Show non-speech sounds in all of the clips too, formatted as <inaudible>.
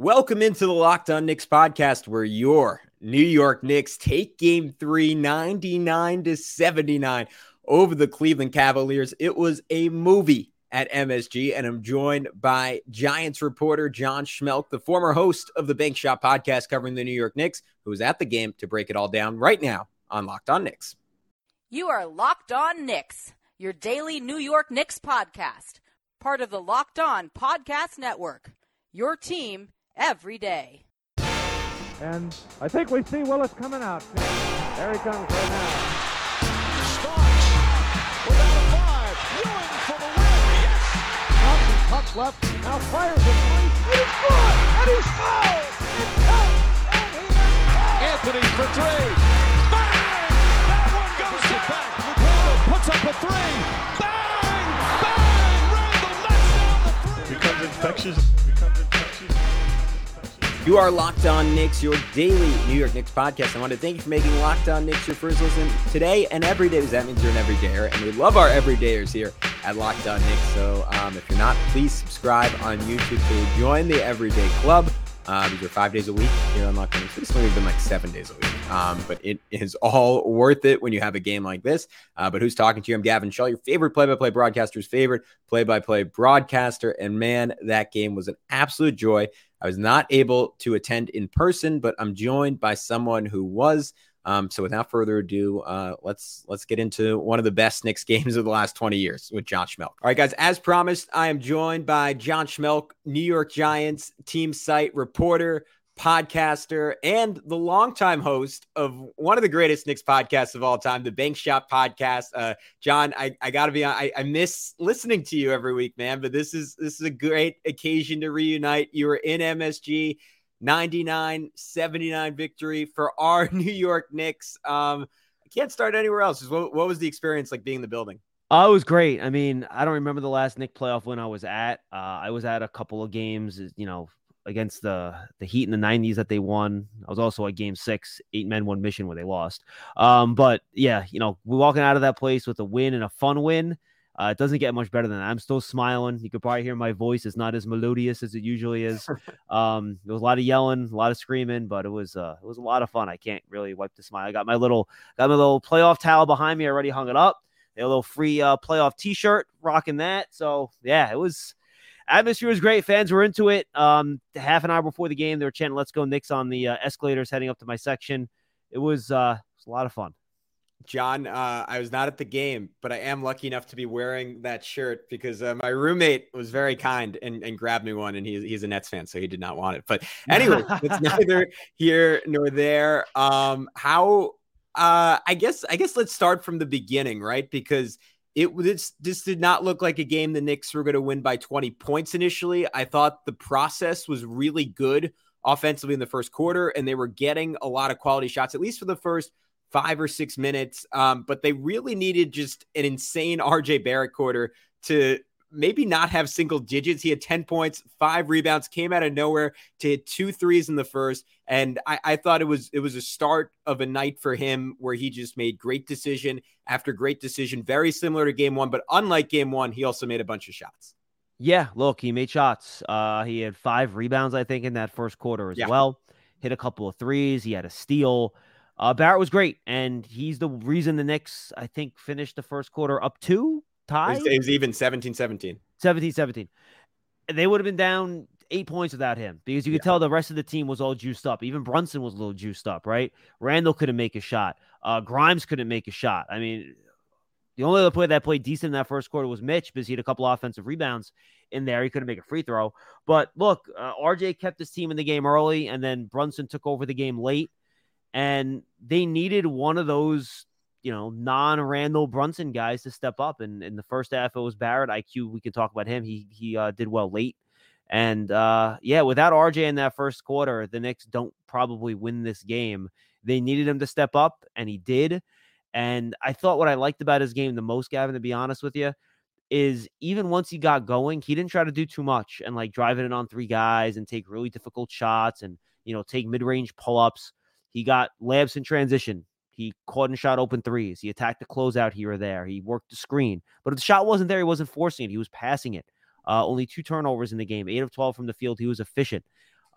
Welcome into the Locked On Knicks podcast, where your New York Knicks take game three, 99 to 79 over the Cleveland Cavaliers. It was a movie at MSG, and I'm joined by Giants reporter John Schmeelk, the former host of the Bank Shot podcast covering the New York Knicks, who is at the game to break it all down right now on Locked On Knicks. You are Locked On Knicks, your daily New York Knicks podcast, part of the Locked On Podcast Network. Your team every day. And I think we see Willis coming out. There he comes right now. Starks without a five. Ewing for the win. Yes. Thompson cuts left. Now fires it. And he's good. And he's fouled. It counts. And he is Anthony for three. Bang! That one goes to back. Randle puts up a three. Bang! Bang! Randle knocks down the three. becomes infectious. Becomes infectious. You are Locked On Knicks, your daily New York Knicks podcast. I want to thank you for making Locked On Knicks your first listen today and every day, because that means you're an everydayer. And we love our everydayers here at Locked On Knicks. So um, if you're not, please subscribe on YouTube to join the Everyday Club. Uh, these are five days a week here on Locked On Knicks. Recently, we've been like seven days a week. Um, but it is all worth it when you have a game like this. Uh, but who's talking to you? I'm Gavin Schall, your favorite play-by-play broadcaster's favorite play-by-play broadcaster. And man, that game was an absolute joy. I was not able to attend in person, but I'm joined by someone who was. Um, so without further ado, uh, let's let's get into one of the best Knicks games of the last 20 years with John Schmeelk. All right, guys, as promised, I am joined by John Schmeelk, New York Giants team site reporter, podcaster, and the longtime host of one of the greatest Knicks podcasts of all time, the Bank Shot podcast. Uh, John, I, I gotta be I, I miss listening to you every week, man. But this is this is a great occasion to reunite. You were in MSG. 99 79 victory for our <laughs> New York Knicks. Um, I can't start anywhere else. What, what was the experience like being in the building? Oh, it was great. I mean, I don't remember the last Knick playoff when I was at. Uh, I was at a couple of games, you know, against the the Heat in the '90s that they won. I was also at Game Six, eight men, one mission, where they lost. Um, but yeah, you know, we're walking out of that place with a win and a fun win. Uh, it doesn't get much better than that. I'm still smiling. You could probably hear my voice is not as melodious as it usually is. <laughs> Um, there was a lot of yelling, a lot of screaming, but it was uh, it was a lot of fun. I can't really wipe the smile. I got my little got my little playoff towel behind me. I already hung it up. A little free uh, playoff T-shirt, rocking that. So yeah, it was atmosphere was great. Fans were into it. Um, half an hour before the game, they were chanting "Let's go Knicks" on the uh, escalators heading up to my section. It was uh, it was a lot of fun. John, uh, I was not at the game, but I am lucky enough to be wearing that shirt because uh, my roommate was very kind and, and grabbed me one, and he's he's a Nets fan, so he did not want it. But <laughs> anyway, it's neither here nor there. Um, how? Uh, I guess I guess let's start from the beginning, right? Because it this this did not look like a game the Knicks were going to win by 20 points initially. I thought the process was really good offensively in the first quarter, and they were getting a lot of quality shots, at least for the first five or six minutes. Um, but they really needed just an insane <laughs> RJ Barrett quarter to maybe not have single digits. He had 10 points, five rebounds, came out of nowhere to hit two threes in the first. And I, I thought it was it was a start of a night for him where he just made great decision after great decision, very similar to game one, but unlike game one, he also made a bunch of shots. Yeah, look, he made shots. Uh, he had five rebounds, I think, in that first quarter as Yeah. well. Hit a couple of threes. He had a steal. Uh, Barrett was great, and he's the reason the Knicks, I think, finished the first quarter up two, It was, it was even 17 17. 17 17. They would have been down eight points without him because you could tell the rest of the team was all juiced up. Even Brunson was a little juiced up, right? Randle couldn't make a shot. Uh, Grimes couldn't make a shot. I mean, the only other player that played decent in that first quarter was Mitch because he had a couple offensive rebounds in there. He couldn't make a free throw. But look, uh, RJ kept his team in the game early, and then Brunson took over the game late. And they needed one of those, you know, non Randle Brunson guys to step up. And in the first half, it was Barrett. IQ, we can talk about him. He he uh, did well late. And uh, yeah, without RJ in that first quarter, the Knicks don't probably win this game. They needed him to step up, and he did. And I thought what I liked about his game the most, Gavin, to be honest with you, is even once he got going, he didn't try to do too much and like driving it on three guys and take really difficult shots and you know take mid range pull ups. He got labs in transition. He caught and shot open threes. He attacked the closeout here or there. He worked the screen, but if the shot wasn't there, he wasn't forcing it. He was passing it. Uh, only two turnovers in the game, eight of twelve from the field. He was efficient.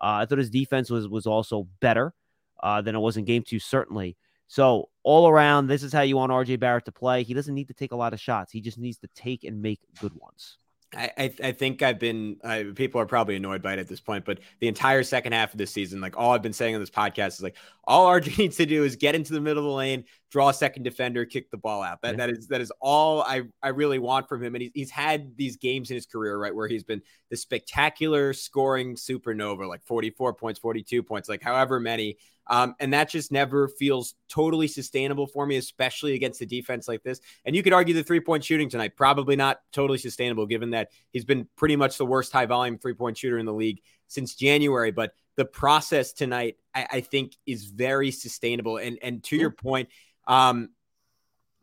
Uh, I thought his defense was was also better uh, than it was in game two, certainly. So all around, this is how you want RJ Barrett to play. He doesn't need to take a lot of shots. He just needs to take and make good ones. I, I, think I've been people are probably annoyed by it at this point, but the entire second half of this season, like all I've been saying on this podcast is like all RJ <laughs> needs to do is get into the middle of the lane, draw a second defender, kick the ball out. That, yeah. that is that is all I, I really want from him. And he's, he's had these games in his career, right, where he's been the spectacular scoring supernova, like 44 points, 42 points, like however many. Um, and that just never feels totally sustainable for me, especially against a defense like this. And you could argue the three point shooting tonight, probably not totally sustainable, given that he's been pretty much the worst high volume three point shooter in the league since January. But the process tonight, I, I think, is very sustainable. And and to your point, um,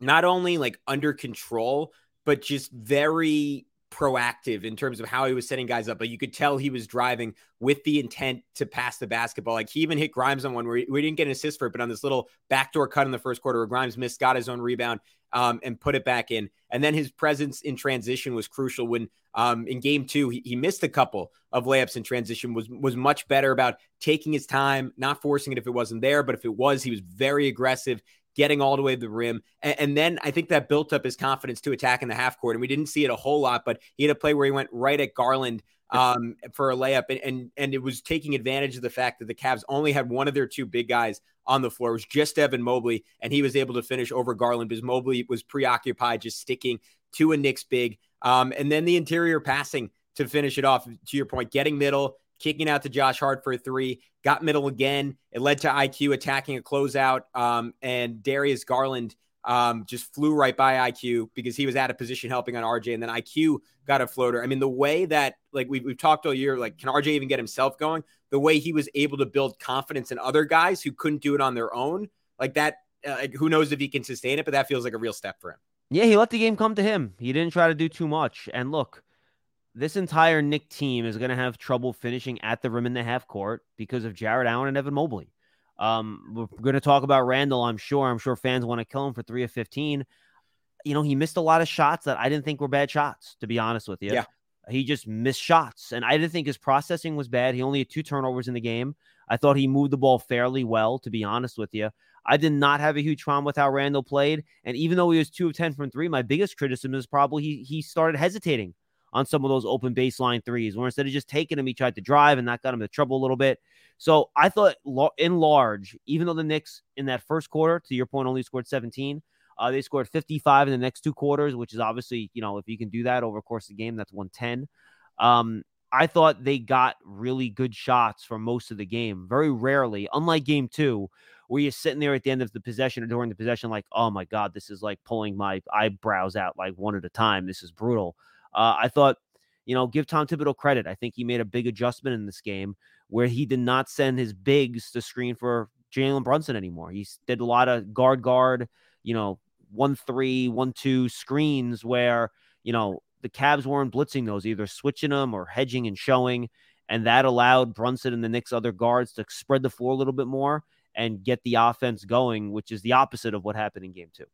not only like under control, but just very proactive in terms of how he was setting guys up, but you could tell he was driving with the intent to pass the basketball. Like he even hit Grimes on one where we didn't get an assist for it, but on this little backdoor cut in the first quarter where Grimes missed, got his own rebound um, and put it back in. And then his presence in transition was crucial when um, in game two, he, he missed a couple of layups in transition, was was much better about taking his time, not forcing it if it wasn't there, but if it was, he was very aggressive getting all the way to the rim. And, and, then I think that built up his confidence to attack in the half court. And we didn't see it a whole lot, but he had a play where he went right at Garland um, for a layup. And, and, and it was taking advantage of the fact that the Cavs only had one of their two big guys on the floor. It was just Evan Mobley, and he was able to finish over Garland because Mobley was preoccupied just sticking to a Knicks big. Um, and then the interior passing to finish it off, to your point, getting middle, kicking out to Josh Hart for a three, got middle again. It led to IQ attacking a closeout, um, and Darius Garland um, just flew right by IQ because he was out of position helping on RJ, and then IQ got a floater. I mean, the way that like we've, we've talked all year, like can RJ even get himself going? The way he was able to build confidence in other guys who couldn't do it on their own, like that. Uh, who knows if he can sustain it? But that feels like a real step for him. Yeah, he let the game come to him. He didn't try to do too much. And look, this entire Knick team is going to have trouble finishing at the rim in the half court because of Jarrett Allen and Evan Mobley. Um, we're going to talk about Randle. I'm sure. I'm sure fans want to kill him for three of 15. You know, he missed a lot of shots that I didn't think were bad shots, to be honest with you. Yeah. He just missed shots, and I didn't think his processing was bad. He only had two turnovers in the game. I thought he moved the ball fairly well, to be honest with you. I did not have a huge problem with how Randle played. And even though he was two of 10 from three, my biggest criticism is probably he, he started hesitating on some of those open baseline threes, where instead of just taking them, he tried to drive, and that got him into trouble a little bit. So I thought, in large, even though the Knicks in that first quarter, to your point, only scored 17, uh, they scored 55 in the next two quarters, which is obviously, you know, if you can do that over the course of the game, that's 110. Um, I thought they got really good shots for most of the game. Very rarely, unlike game two, where you're sitting there at the end of the possession or during the possession, like, oh my God, this is like pulling my eyebrows out like one at a time. This is brutal. Uh, I thought, you know, give Tom Thibodeau credit. I think he made a big adjustment in this game where he did not send his bigs to screen for Jalen Brunson anymore. He did a lot of guard guard, you know, one three, one two screens where, you know, the Cavs weren't blitzing those, either switching them or hedging and showing. And that allowed Brunson and the Knicks other guards to spread the floor a little bit more and get the offense going, which is the opposite of what happened in game two.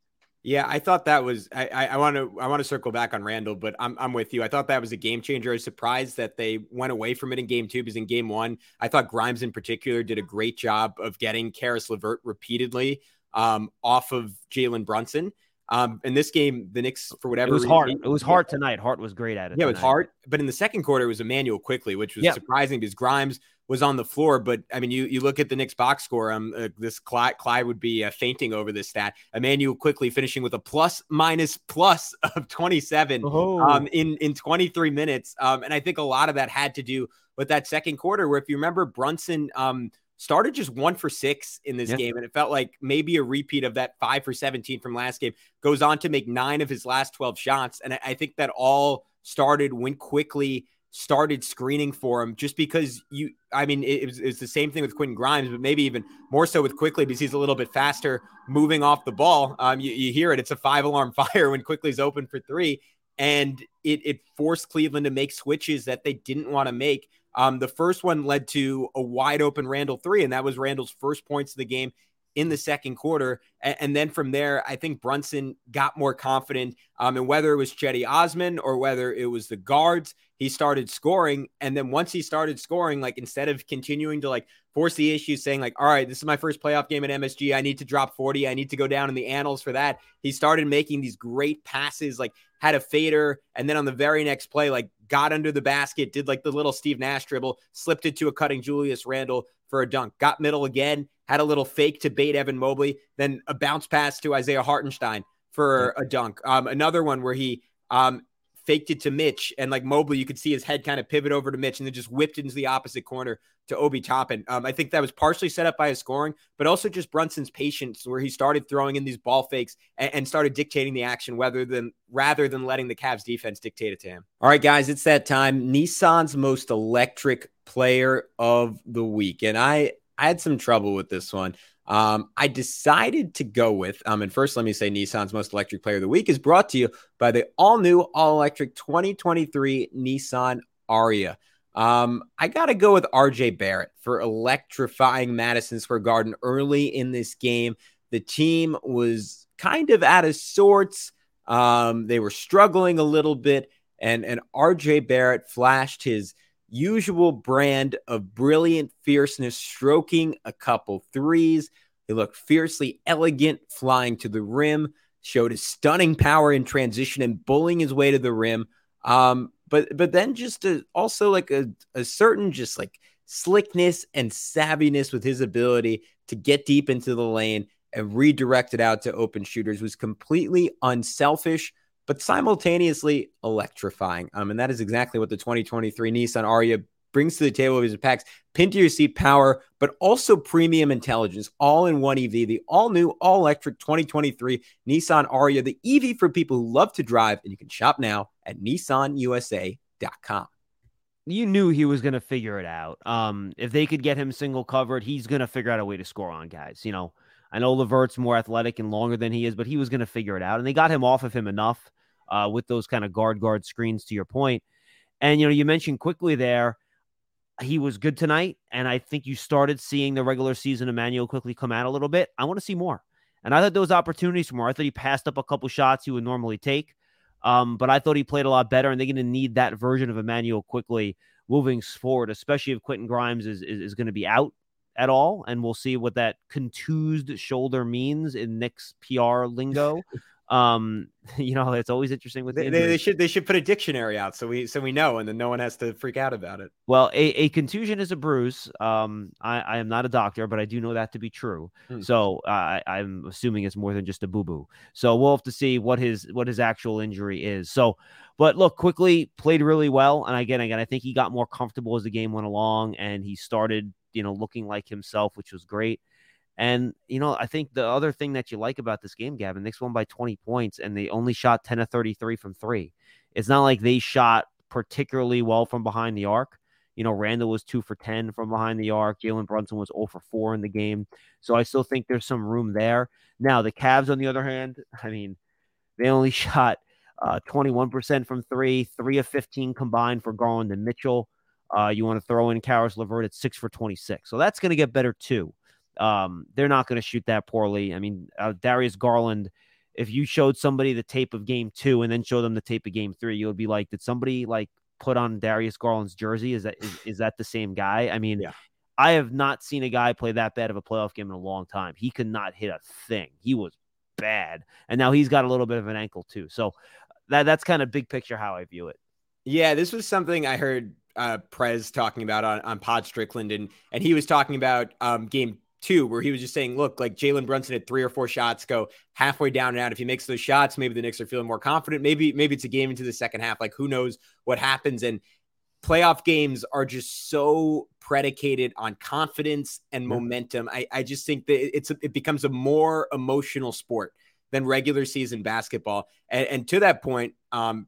Yeah, I thought that was. I want to. I want to circle back on Randle, but I'm I'm with you. I thought that was a game changer. I was surprised that they went away from it in game two because in game one, I thought Grimes in particular did a great job of getting Caris LeVert repeatedly um, off of Jalen Brunson. Um, in this game, the Knicks, for whatever it was reason, hard. It was hard tonight. Hart was great at it. Yeah, it was hard. But in the second quarter, it was Immanuel Quickley, which was yeah. surprising because Grimes was on the floor. But I mean, you you look at the Knicks box score. Um, uh, this Clyde, Clyde would be uh, fainting over this stat. Immanuel Quickley finishing with a plus minus plus <laughs> of 27 oh. um, in in 23 minutes. Um, and I think a lot of that had to do with that second quarter, where if you remember, Brunson um started just one for six in this game. And it felt like maybe a repeat of that five for 17 from last game. Goes on to make nine of his last 12 shots. And I think that all started when Quickley started screening for him just because you, I mean, it, was, it's the same thing with Quentin Grimes, but maybe even more so with Quickley because he's a little bit faster moving off the ball. Um, you, you hear it, it's a five alarm <laughs> fire when Quickley's open for three. And it, it forced Cleveland to make switches that they didn't want to make um, the first one led to a wide open Randle three, and that was Randle's first points of the game in the second quarter. And, and, then from there, I think Brunson got more confident. Um, and whether it was Cedi Osman or whether it was the guards, he started scoring. And then once he started scoring, like instead of continuing to like force the issue, saying like, all right, this is my first playoff game at MSG. I need to drop 40. I need to go down in the annals for that. He started making these great passes, like had a fader. And then on the very next play, like got under the basket, did like the little Steve Nash dribble, slipped it to a cutting Julius Randle for a dunk, got middle again, had a little fake to bait Evan Mobley, then a bounce pass to Isaiah Hartenstein for a dunk. Um, another one where he um, faked it to Mitch, and like Mobley, you could see his head kind of pivot over to Mitch, and then just whipped into the opposite corner to Obi Toppin. Um, I think that was partially set up by his scoring, but also just Brunson's patience, where he started throwing in these ball fakes and, and started dictating the action, rather than rather than letting the Cavs defense dictate it to him. All right, guys, it's that time. Nissan's most electric player of the week, and I I had some trouble with this one. Um, I decided to go with, um, and first let me say Nissan's most electric player of the week is brought to you by the all new, all electric 2023 Nissan Ariya. Um, I got to go with RJ Barrett for electrifying Madison Square Garden early in this game. The team was kind of out of sorts. Um, they were struggling a little bit, and, and RJ Barrett flashed his usual brand of brilliant fierceness, stroking a couple threes. He looked fiercely elegant, flying to the rim, showed his stunning power in transition and bullying his way to the rim. Um, but but then just a, also like a, a certain just like slickness and savviness with his ability to get deep into the lane and redirect it out to open shooters was completely unselfish but simultaneously electrifying. Um, and that is exactly what the 2023 Nissan Ariya brings to the table of his packs pin to your seat power, but also premium intelligence, all in one EV, the all new, all electric 2023 Nissan Ariya, the EV for people who love to drive. And you can shop now at nissanusa.com. You knew he was going to figure it out. Um, if they could get him single covered, he's going to figure out a way to score on guys. You know, I know LeVert's more athletic and longer than he is, but he was going to figure it out. And they got him off of him enough uh, with those kind of guard guard screens to your point. And you know, you mentioned Quickley there. He was good tonight, and I think you started seeing the regular season Immanuel Quickley come out a little bit. I want to see more, and I thought those opportunities for more. I thought he passed up a couple shots he would normally take, um, but I thought he played a lot better, and they're going to need that version of Immanuel Quickley moving forward, especially if Quentin Grimes is is, is going to be out at all, and we'll see what that contused shoulder means in Knicks' PR lingo. <laughs> Um, <laughs> you know, it's always interesting with they, they, should they should put a dictionary out so we so we know, and then no one has to freak out about it. Well, a, a contusion is a bruise. Um, I, I am not a doctor, but I do know that to be true. Hmm. So uh, I'm assuming it's more than just a boo boo. So we'll have to see what his what his actual injury is. So, but look, Quickley played really well, and again, again, I think he got more comfortable as the game went along, and he started, you know, looking like himself, which was great. And, you know, I think the other thing that you like about this game, Gavin, Knicks won by 20 points and they only shot 10 of 33 from three. It's not like they shot particularly well from behind the arc. You know, Randle was two for 10 from behind the arc. Jalen Brunson was 0 for 4 in the game. So I still think there's some room there. Now, the Cavs, on the other hand, <laughs> I mean, they only <laughs> shot uh, 21% from three, three of 15 combined for Garland and Mitchell. Uh, you want to throw in Caris LeVert at six for 26. So that's going to get better too. Um, they're not going to shoot that poorly. I mean, uh, Darius Garland, if you showed somebody the tape of game two and then show them the tape of game three, you would be like, did somebody like put on Darius Garland's jersey? Is that is, is that the same guy? I mean, yeah. I have not seen a guy play that bad of a playoff game in a long time. He could not hit a thing. He was bad, and now he's got a little bit of an ankle too. So that that's kind of big picture how I view it. Yeah, this was something I heard uh, Prez talking about on, on Pod Strickland, and and he was talking about um, game two, where he was just saying, look, like Jalen Brunson had three or four shots go halfway down and out. If he makes those shots, maybe the Knicks are feeling more confident. Maybe, maybe it's a game into the second half. Like who knows what happens. And playoff games are just so predicated on confidence and momentum. I, I just think that it's a, it becomes a more emotional sport than regular season basketball. And, and to that point, um,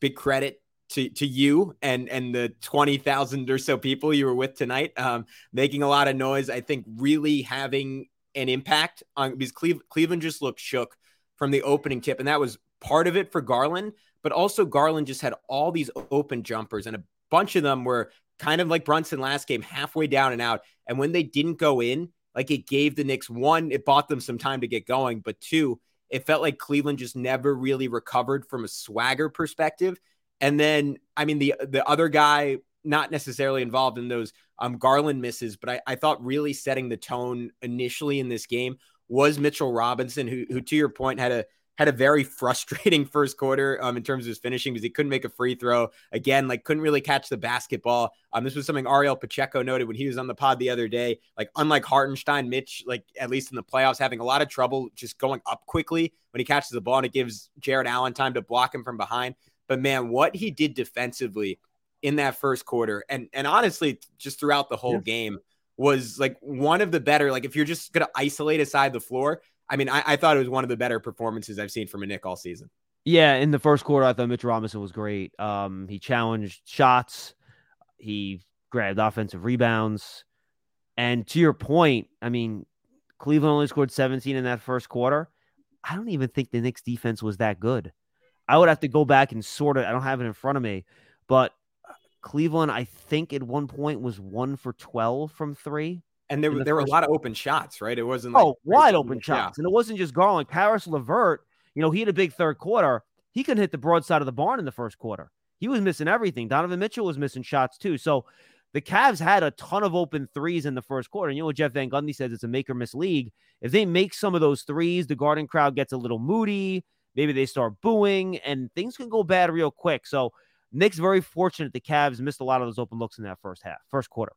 big credit to, to you and and the 20,000 or so people you were with tonight um, making a lot of noise I think really having an impact on because Cleve, Cleveland just looked shook from the opening tip and that was part of it for Garland but also Garland just had all these open jumpers and a bunch of them were kind of like Brunson last game halfway down and out and when they didn't go in like it gave the Knicks one, it bought them some time to get going, but two, it felt like Cleveland just never really recovered from a swagger perspective. And then, I mean, the the other guy not necessarily involved in those um, Garland misses, but I, I thought really setting the tone initially in this game was Mitchell Robinson, who, who to your point had a had a very <laughs> frustrating first quarter um, in terms of his finishing because he couldn't make a free throw. Again, like couldn't really catch the basketball. Um, this was something Ariel Pacheco noted when he was on the pod the other day. Like unlike Hartenstein, Mitch, like at least in the playoffs, having a lot of trouble just going up quickly when he catches the ball, and it gives Jarrett Allen time to block him from behind. But man, what he did defensively in that first quarter, and and honestly, just throughout the whole yeah. game was like one of the better. Like if you're just gonna isolate aside the floor, I mean, I, I, thought it was one of the better performances I've seen from a Knick all season. Yeah, in the first quarter, I thought Mitch Robinson was great. Um, he challenged shots, he grabbed offensive rebounds, and to your point, I mean, Cleveland only scored 17 in that first quarter. I don't even think the Knicks defense was that good. I would have to go back and sort it. I don't have it in front of me, but uh, Cleveland, I think at one point was one for 12 from three. And there, the there were a lot of open shots, right? It wasn't oh, like oh wide open shots, yeah. and it wasn't just Garland. Caris LeVert, you know, he had a big third quarter. He couldn't hit the broadside of the barn in the first quarter. He was missing everything. Donovan Mitchell was missing shots too. So the Cavs had a ton of open threes in the first quarter. And you know what Jeff Van Gundy says? It's a make or miss league. If they make some of those threes, the Garden crowd gets a little moody. Maybe they start booing, and things can go bad real quick. So Knicks very fortunate the Cavs missed a lot of those open looks in that first half, first quarter.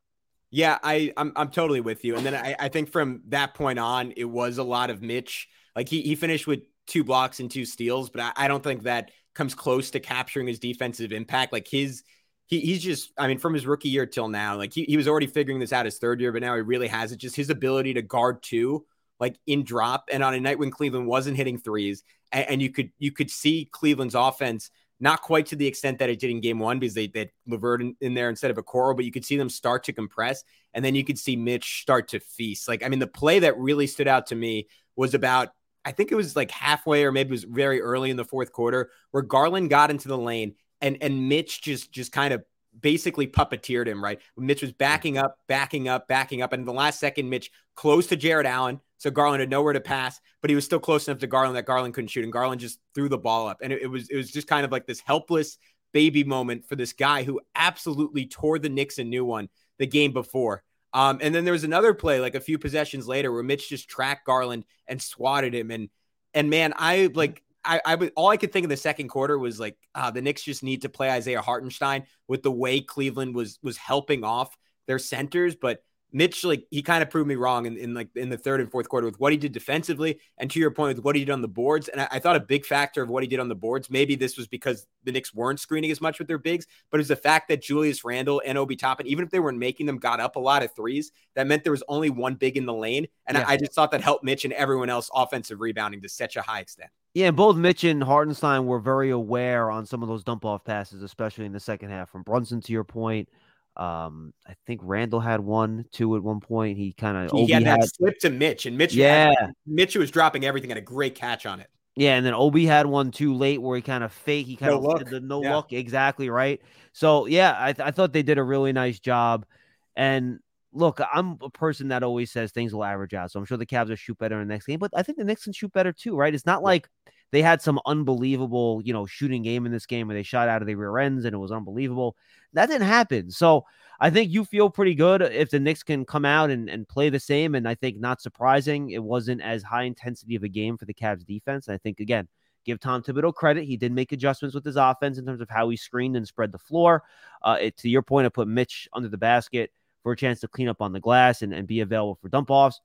Yeah, I I'm I'm totally with you. And then I, I think from that point on, it was a lot of Mitch. Like he he finished with two blocks and two steals, but I, I don't think that comes close to capturing his defensive impact. Like his he, he's just, I mean, from his rookie year till now, like he, he was already figuring this out his third year, but now he really has it. Just his ability to guard two, like in drop, and on a night when Cleveland wasn't hitting threes, and, and you could you could see Cleveland's offense not quite to the extent that it did in game one because they, had LeVert in, in, there instead of Okoro, but you could see them start to compress. And then you could see Mitch start to feast. Like, I mean, the play that really stood out to me was about, I think it was like halfway or maybe it was very early in the fourth quarter where Garland got into the lane and, and Mitch just, just kind of basically puppeteered him, right? Mitch was backing up, backing up, backing up. And in the last second, Mitch close to Jarrett Allen. So Garland had nowhere to pass, but he was still close enough to Garland that Garland couldn't shoot. And Garland just threw the ball up. And it, it was it was just kind of like this helpless baby moment for this guy who absolutely tore the Knicks a new one the game before. Um, and then there was another play like a few possessions later where Mitch just tracked Garland and swatted him. And and man, I like I, I all I could think of the second quarter was like uh, the Knicks just need to play Isaiah Hartenstein with the way Cleveland was was helping off their centers, but Mitch, like he kind of proved me wrong in, in like in the third and fourth quarter with what he did defensively, and to your point with what he did on the boards. And I, I, thought a big factor of what he did on the boards, maybe this was because the Knicks weren't screening as much with their bigs, but it was the fact that Julius Randle and Obi Toppin, even if they weren't making them, got up a lot of threes. That meant there was only one big in the lane, and yeah. I, I just thought that helped Mitch and everyone else offensive rebounding to such a high extent. Yeah, and both Mitch and Hartenstein were very aware on some of those dump off passes, especially in the second half. From Brunson, to your point, um, I think Randle had one, two at one point. He kind of he had that had, slip to Mitch, and Mitch, yeah, had, Mitch was dropping everything, had a great catch on it. Yeah, and then Obi had one too late where he kind of fake, he kind no of look. the no yeah. look exactly right. So yeah, I, th- I thought they did a really nice job. And look, I'm a person that always says things will average out, so I'm sure the Cavs will shoot better in the next game. But I think the Knicks can shoot better too, right? It's not like they had some unbelievable, you know, shooting game in this game where they shot out of the rear ends and it was unbelievable. That didn't happen. So I think you feel pretty good if the Knicks can come out and, and play the same. And I think not surprising, it wasn't as high intensity of a game for the Cavs defense. And I think again, give Tom Thibodeau credit. He did make adjustments with his offense in terms of how he screened and spread the floor. Uh, it, to your point, I put Mitch under the basket for a chance to clean up on the glass and, and be available for dump offs.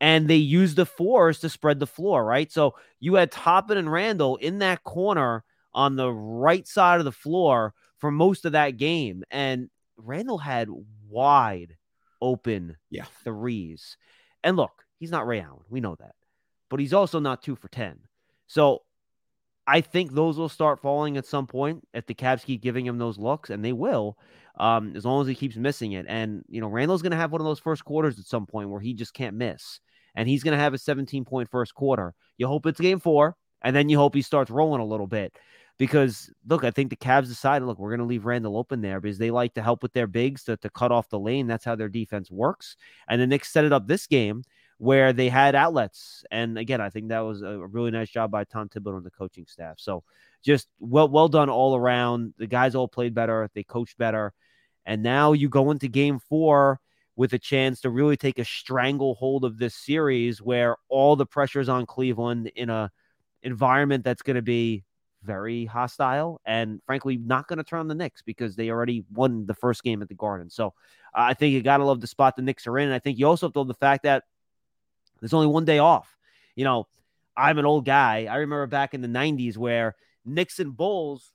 And they used the fours to spread the floor, right? So you had Toppin and Randle in that corner on the right side of the floor for most of that game. And Randle had wide open yeah. threes. And look, he's not Ray Allen. We know that. But he's also not two for 10. So I think those will start falling at some point if the Cavs keep giving him those looks, and they will, um, as long as he keeps missing it. And, you know, Randle's going to have one of those first quarters at some point where he just can't miss. And he's going to have a 17 point first quarter. You hope it's game four, and then you hope he starts rolling a little bit. because look, I think the Cavs decided, look, we're going to leave Randle open there because they like to help with their bigs to, to cut off the lane. That's how their defense works. And the Knicks set it up this game where they had outlets. And again, I think that was a really nice job by Tom Thibodeau and the coaching staff. So just well, well done all around. The guys all played better. They coached better. And now you go into game four with a chance to really take a stranglehold of this series where all the pressure is on Cleveland in a environment that's going to be very hostile and frankly not going to turn on the Knicks because they already won the first game at the Garden. So uh, I think you got to love the spot the Knicks are in. And I think you also have to love the fact that there's only one day off. You know, I'm an old guy. I remember back in the 90s where Knicks and Bulls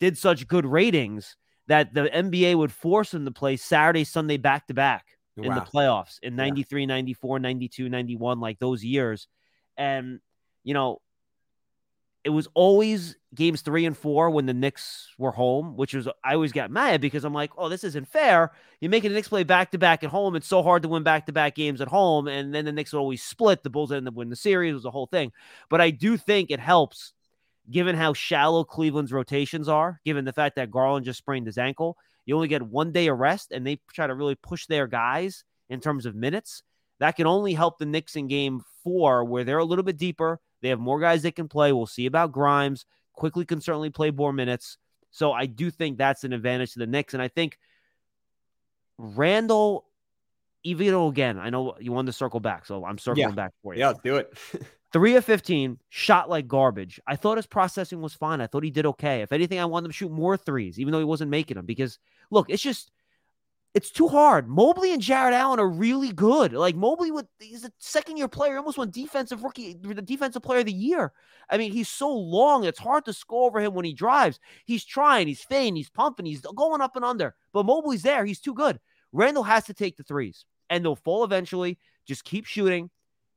did such good ratings that the NBA would force them to play Saturday, Sunday back to back in the playoffs in 93, yeah. 94, 92, 91, like those years. And, you know, it was always games three and four when the Knicks were home, which was I always got mad because I'm like, oh, this isn't fair. You're making the Knicks play back to back at home. It's so hard to win back to back games at home, and then the Knicks would always split. The Bulls end up winning the series. It was a whole thing. But I do think it helps, given how shallow Cleveland's rotations are, given the fact that Garland just sprained his ankle. You only get one day of rest, and they try to really push their guys in terms of minutes. That can only help the Knicks in game four, where they're a little bit deeper they have more guys they can play. We'll see about Grimes. Quickley can certainly play more minutes. So I do think that's an advantage to the Knicks. And I think Randle, even though, again, I know you want to circle back. So I'm circling yeah. back for you. Yeah, let's do it. <laughs> Three of 15, shot like garbage. I thought his processing was fine. I thought he did okay. If anything, I wanted him to shoot more threes, even though he wasn't making them. Because, look, it's just it's too hard. Mobley and Jarrett Allen are really good. Like Mobley, with he's a second year player, almost won defensive rookie, the defensive player of the year. I mean, he's so long; it's hard to score over him when he drives. He's trying, he's feinting, he's pumping, he's going up and under. But Mobley's there; he's too good. Randle has to take the threes, and they'll fall eventually. Just keep shooting.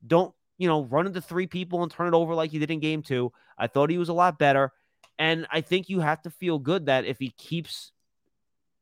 Don't you know run into three people and turn it over like he did in game two. I thought he was a lot better, and I think you have to feel good that if he keeps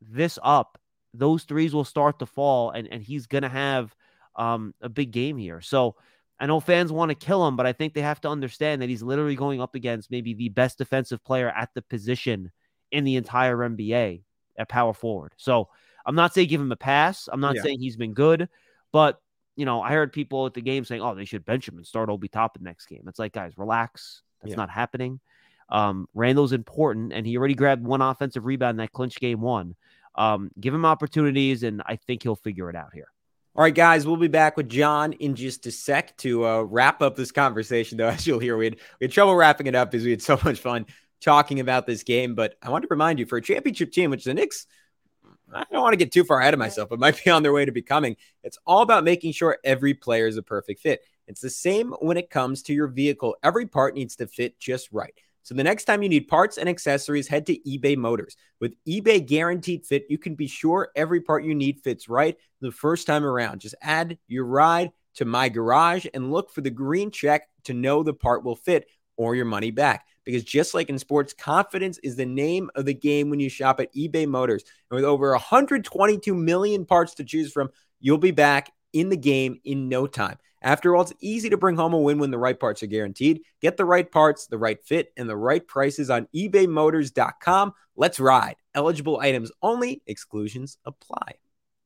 this up those threes will start to fall, and, and he's going to have um, a big game here. So I know fans want to kill him, but I think they have to understand that he's literally going up against maybe the best defensive player at the position in the entire NBA at power forward. So I'm not saying give him a pass. I'm not yeah. saying he's been good, but you know, I heard people at the game saying, "Oh, they should bench him and start Obi Toppin next game." It's like, guys, relax. That's yeah. not happening. Um, Randle's important, and he already grabbed one offensive rebound in that clinch game one. Um, give him opportunities, and I think he'll figure it out here. All right, guys, we'll be back with John in just a sec to uh, wrap up this conversation. Though, <laughs> as you'll hear, we had, we had trouble wrapping it up because we had so much fun talking about this game. But I want to remind you for a championship team, which the Knicks, I don't want to get too far ahead of myself, but might be on their way to becoming. It's all about making sure every player is a perfect fit. It's the same when it comes to your vehicle. Every part needs to fit just right. So the next time you need parts and accessories, head to eBay Motors. With eBay Guaranteed Fit, you can be sure every part you need fits right the first time around. Just add your ride to My Garage and look for the green check to know the part will fit or your money back. Because just like in sports, confidence is the name of the game when you shop at eBay Motors. And with over 122 million parts to choose from, you'll be back in the game in no time. After all, it's easy to bring home a win when the right parts are guaranteed. Get the right parts, the right fit, and the right prices on ebaymotors.com. Let's ride. Eligible items only, exclusions apply.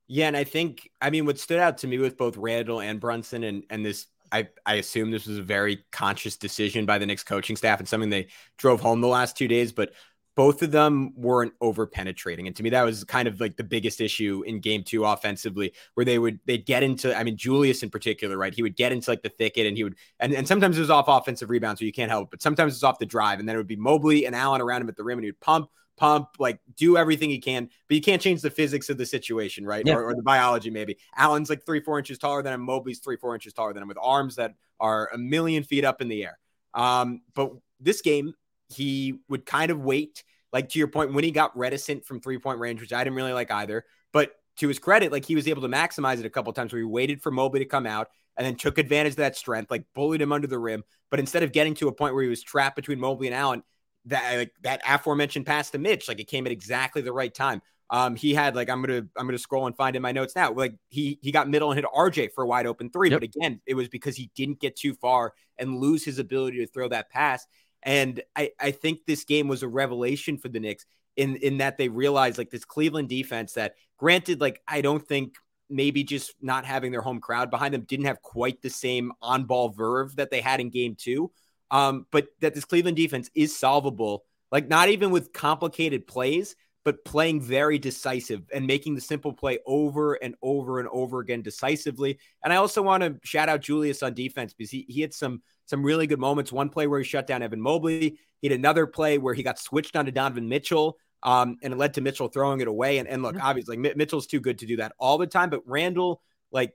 Yeah, and I think, I mean, what stood out to me with both Randle and Brunson and, and this I, I assume this was a very conscious decision by the Knicks coaching staff and something they drove home the last two days. But both of them weren't over penetrating. And to me, that was kind of like the biggest issue in game two offensively, where they would they'd get into, I mean, Julius in particular, right? He would get into like the thicket and he would and, and sometimes it was off offensive rebound, so you can't help but sometimes it's off the drive. And then it would be Mobley and Allen around him at the rim, and he'd pump, pump, like do everything he can, but you can't change the physics of the situation, right? Yeah. Or, or, the biology, maybe. Allen's like three, four inches taller than him, Mobley's three, four inches taller than him with arms that are a million feet up in the air. Um, but this game, he would kind of wait. Like to your point, when he got reticent from three point range, which I didn't really like either. But to his credit, like he was able to maximize it a couple times where he waited for Mobley to come out and then took advantage of that strength, like bullied him under the rim. But instead of getting to a point where he was trapped between Mobley and Allen, that like that aforementioned pass to Mitch, like it came at exactly the right time. Um, he had like I'm gonna I'm gonna scroll and find in my notes now. Like he he got middle and hit RJ for a wide open three, yep. but again, it was because he didn't get too far and lose his ability to throw that pass. And I, I think this game was a revelation for the Knicks in, in that they realized like this Cleveland defense that granted, like I don't think maybe just not having their home crowd behind them didn't have quite the same on ball verve that they had in game two. Um, but that this Cleveland defense is solvable, like not even with complicated plays, but playing very decisive and making the simple play over and over and over again decisively. And I also want to shout out Julius on defense because he, he had some some really good moments. One play where he shut down Evan Mobley. He had another play where he got switched onto Donovan Mitchell. Um, and it led to Mitchell throwing it away. And, and look, obviously, like, Mitchell's too good to do that all the time. But Randle, like,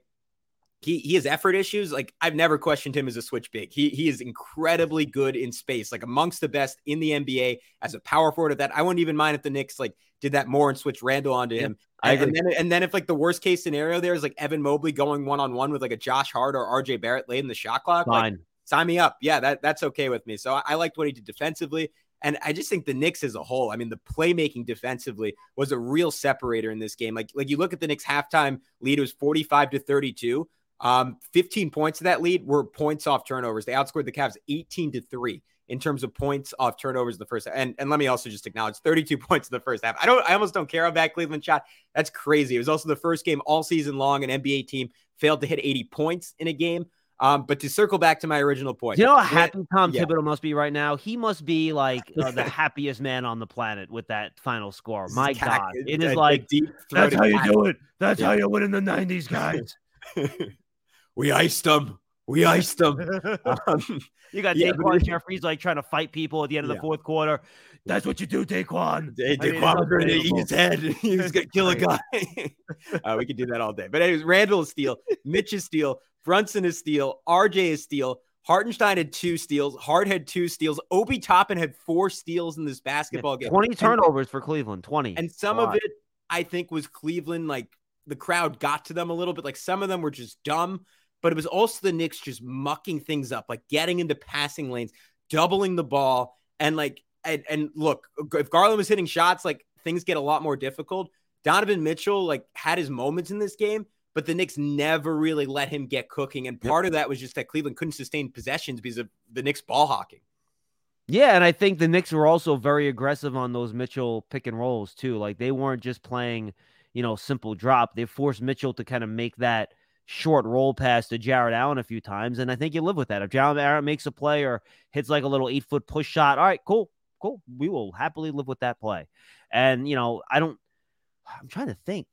he he has effort issues. Like I've never questioned him as a switch big. He he is incredibly good in space, like amongst the best in the NBA as a power forward of that. I wouldn't even mind if the Knicks like did that more and switch Randle onto yeah, him. I and, agree. And then, and then if like the worst case scenario there is like Evan Mobley going one on one with like a Josh Hart or RJ Barrett late in the shot clock, Fine. like sign me up. Yeah, that that's okay with me. So I, I liked what he did defensively. And I just think the Knicks as a whole, I mean, the playmaking defensively was a real separator in this game. Like, like you look at the Knicks halftime lead, it was 45 to 32. Um, 15 points of that lead were points off turnovers. They outscored the Cavs 18 to 3 in terms of points off turnovers in the first half. And, and let me also just acknowledge 32 <laughs> points in the first half. I don't I almost don't care about Cleveland shot. That's crazy. It was also the first game all season long an NBA team failed to hit 80 points in a game. Um, but to circle back to my original point, you know how happy Tom yeah. Thibodeau must be right now. He must be like uh, the <laughs> happiest man on the planet with that final score. My God, it is like deep. That's how you do it. That's yeah. how you win in the '90s, guys. <laughs> we iced them. We iced them. <laughs> Um, you got yeah, Daquan Jeffries like trying to fight people at the end of the fourth quarter. That's what you do, Daquan. Da- Daquan was going to eat his head. <laughs> He was going <laughs> to kill a guy. uh, we could do that all day. But anyways, Randle is steal. Mitch is steal. Brunson is steal. RJ is steal. Hartenstein had two steals. Hart had two steals. Obi Toppin had four steals in this basketball yeah, game. 20 turnovers and, for Cleveland. 20. And some of it, I think, was Cleveland. Like the crowd got to them a little bit. Like some of them were just dumb, but it was also the Knicks just mucking things up, like getting into passing lanes, doubling the ball. And like, and, and look, if Garland was hitting shots, like things get a lot more difficult. Donovan Mitchell, like, had his moments in this game but the Knicks never really let him get cooking. And part yep. of that was just that Cleveland couldn't sustain possessions because of the Knicks ball hawking. Yeah, and I think the Knicks were also very aggressive on those Mitchell pick and rolls too. Like they weren't just playing, you know, simple drop. They forced Mitchell to kind of make that short roll pass to Jarrett Allen a few times, and I think you live with that. If Jarrett Allen makes a play or hits like a little eight foot push shot, all right, cool, cool. We will happily live with that play. And you know, I don't. I'm trying to think.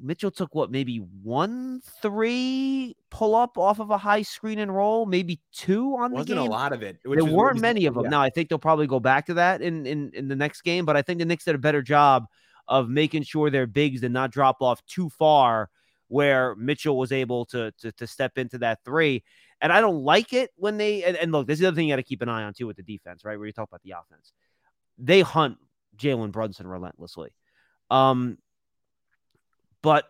Mitchell took what maybe one three pull up off of a high screen and roll, maybe two on Wasn't the game. a lot of it. There weren't many of them. Yeah. Now I think they'll probably go back to that in, in in the next game, but I think the Knicks did a better job of making sure their bigs did not drop off too far where Mitchell was able to to, to step into that three. And I don't like it when they and, and look, this is the other thing you got to keep an eye on too with the defense, right? Where you talk about the offense. They hunt Jalen Brunson relentlessly. Um, but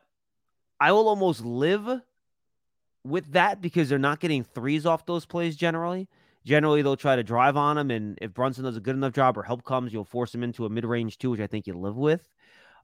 I will almost live with that because they're not getting threes off those plays generally. Generally, they'll try to drive on him, and if Brunson does a good enough job or help comes, you'll force him into a mid range two, which I think you live with.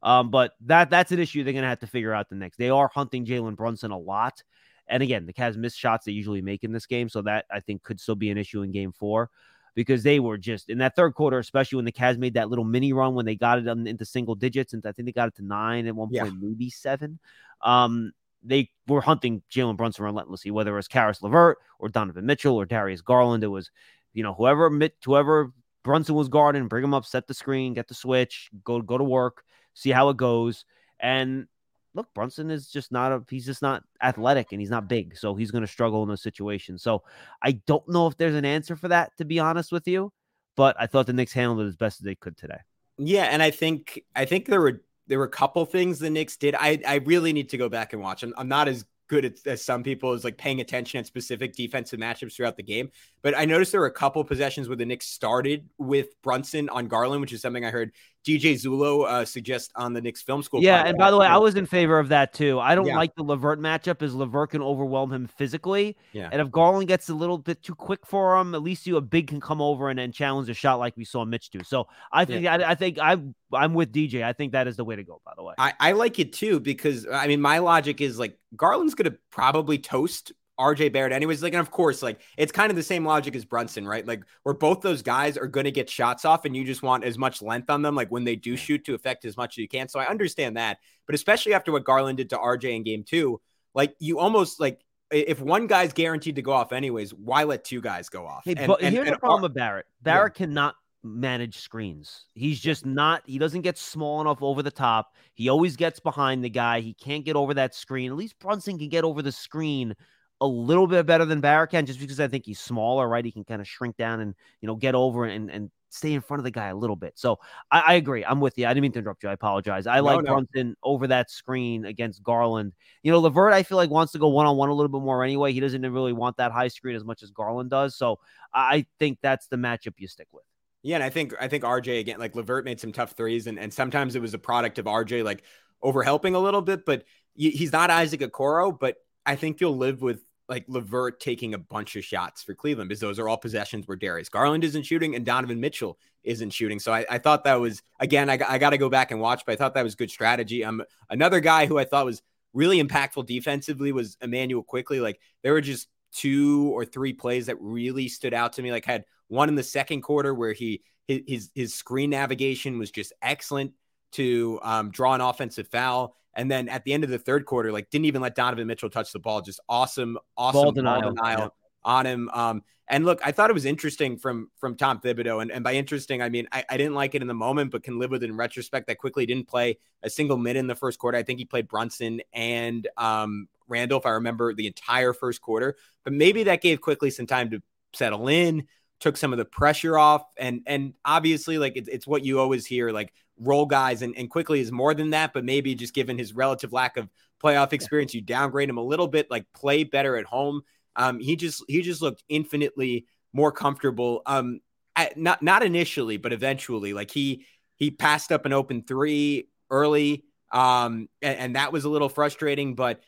Um, but that that's an issue they're gonna have to figure out the next. They are hunting Jalen Brunson a lot, and again, the Cavs miss shots they usually make in this game, so that I think could still be an issue in Game Four because they were just in that third quarter, especially when the Cavs made that little mini run when they got it into single digits, and I think they got it to nine at one yeah. point, maybe seven. Um, they were hunting Jalen Brunson relentlessly, whether it was Caris LeVert or Donovan Mitchell or Darius Garland. It was, you know, whoever whoever Brunson was guarding, bring him up, set the screen, get the switch, go go to work, see how it goes. And look, Brunson is just not a he's just not athletic and he's not big, so he's going to struggle in those situations. So I don't know if there's an answer for that, to be honest with you. But I thought the Knicks handled it as best as they could today. Yeah, and I think I think there were there were a couple things the Knicks did. I I really need to go back and watch. I'm, I'm not as good at, as some people is like paying attention at specific defensive matchups throughout the game. But I noticed there were a couple possessions where the Knicks started with Brunson on Garland, which is something I heard DJ Zullo uh, suggest on the Knicks film school. Yeah, podcast. and by the way, I was in favor of that too. I don't yeah. like the LeVert matchup as LeVert can overwhelm him physically. Yeah. And if Garland gets a little bit too quick for him, at least you a big can come over and, and challenge a shot like we saw Mitch do. So I think yeah. I, I, think I I'm with DJ. I think that is the way to go. By the way, I, I like it too because I mean my logic is like Garland's going to probably toast RJ Barrett anyways. Like, and of course, like it's kind of the same logic as Brunson, right? Like where both those guys are going to get shots off, and you just want as much length on them, like when they do shoot to affect as much as you can. So I understand that, but especially after what Garland did to RJ in game two, like you almost like if one guy's guaranteed to go off anyways, why let two guys go off? Hey, And- but and- here's and the problem with Barrett. Barrett cannot manage screens. He's just not. He doesn't get small enough over the top. He always gets behind the guy. He can't get over that screen. At least Brunson can get over the screen a little bit better than Barrett can, just because I think he's smaller, right? He can kind of shrink down and you know get over and and stay in front of the guy a little bit. So I, I agree. I'm with you. I didn't mean to interrupt you. I apologize. I No, like no. Brunson over that screen against Garland. You know, LeVert, I feel like wants to go one on one a little bit more anyway. He doesn't really want that high screen as much as Garland does. So I think that's the matchup you stick with. Yeah, and I think I think RJ again, like LeVert made some tough threes, and and sometimes it was a product of RJ like overhelping a little bit, but he's not Isaac Okoro, but I think you'll live with like LeVert taking a bunch of shots for Cleveland because those are all possessions where Darius Garland isn't shooting and Donovan Mitchell isn't shooting. So I, I thought that was again, I, I got to go back and watch, but I thought that was good strategy. Um, another guy who I thought was really impactful defensively was Immanuel Quickley. Like there were just two or three plays that really stood out to me. Like had one in the second quarter where he his, his screen navigation was just excellent to um, draw an offensive foul. And then at the end of the third quarter, like didn't even let Donovan Mitchell touch the ball. Just awesome, awesome Ball ball denial, denial, yeah. on him. Um, and look, I thought it was interesting from from Tom Thibodeau. And, and by interesting, I mean I, I didn't like it in the moment, but can live with it in retrospect. That Quickley didn't play a single minute in the first quarter. I think he played Brunson and um, Randle, if I remember the entire first quarter. But maybe that gave Quickley some time to settle in, took some of the pressure off, and and obviously like it's, it's what you always hear like role guys and, and Quickley is more than that, but maybe just given his relative lack of playoff experience, you downgrade him a little bit, like play better at home. Um, he just he just looked infinitely more comfortable. Um, at, not not initially, but eventually, like he he passed up an open three early, um, and, and that was a little frustrating. But